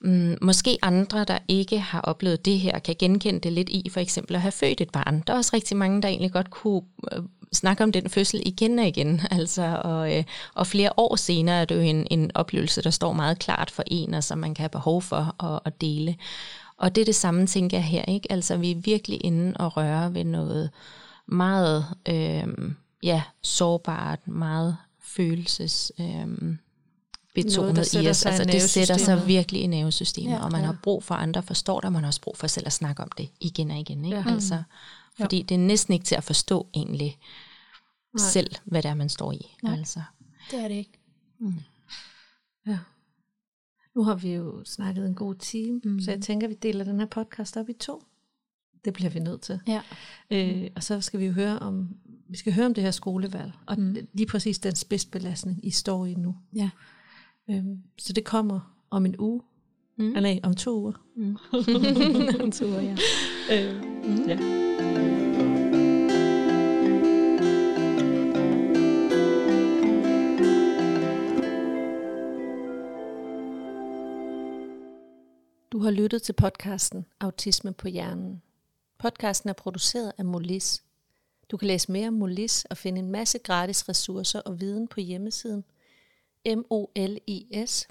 mm, måske andre, der ikke har oplevet det her, kan genkende det lidt i for eksempel at have født et barn. Der er også rigtig mange, der egentlig godt kunne øh, snakke om den fødsel igen og igen. [LAUGHS] Altså, og, øh, og flere år senere er det jo en, en oplevelse, der står meget klart for en, og som man kan have behov for at, at dele. Og det er det samme, tænker jeg her. ikke. Altså, vi er virkelig inde og røre ved noget meget øh, ja, sårbart, meget følelses... Øh, betonet i
sætter
os.
i
Altså, det sætter sig virkelig i nervesystemet,
Ja,
ja, og man
ja.
ja. har brug for, andre forstår det, og man har også brug for selv at snakke om det igen og igen. Ikke?
Ja.
Ja. Altså, fordi det er næsten ikke til at forstå egentlig Nej. Selv, hvad det er, man står i.
Nej.
Altså.
det er det ikke.
Ja. Nu har vi jo snakket en god time, mm. så jeg tænker, vi deler den her podcast op i to. Det bliver vi nødt til.
Ja.
Øh, og så skal vi jo høre om, vi skal høre om det her skolevalg, og mm. lige præcis den spidsbelastning, I står i nu.
Ja.
Øhm, så det kommer om en uge. Mm.
Mm.
Ah, nej, om to uger. [LAUGHS]
En tur, ja.
Øh, mm. ja. Du har lyttet til podcasten Autisme på hjernen. Podcasten er produceret af Molis. Du kan læse mere om Molis og finde en masse gratis ressourcer og viden på hjemmesiden molis.dk.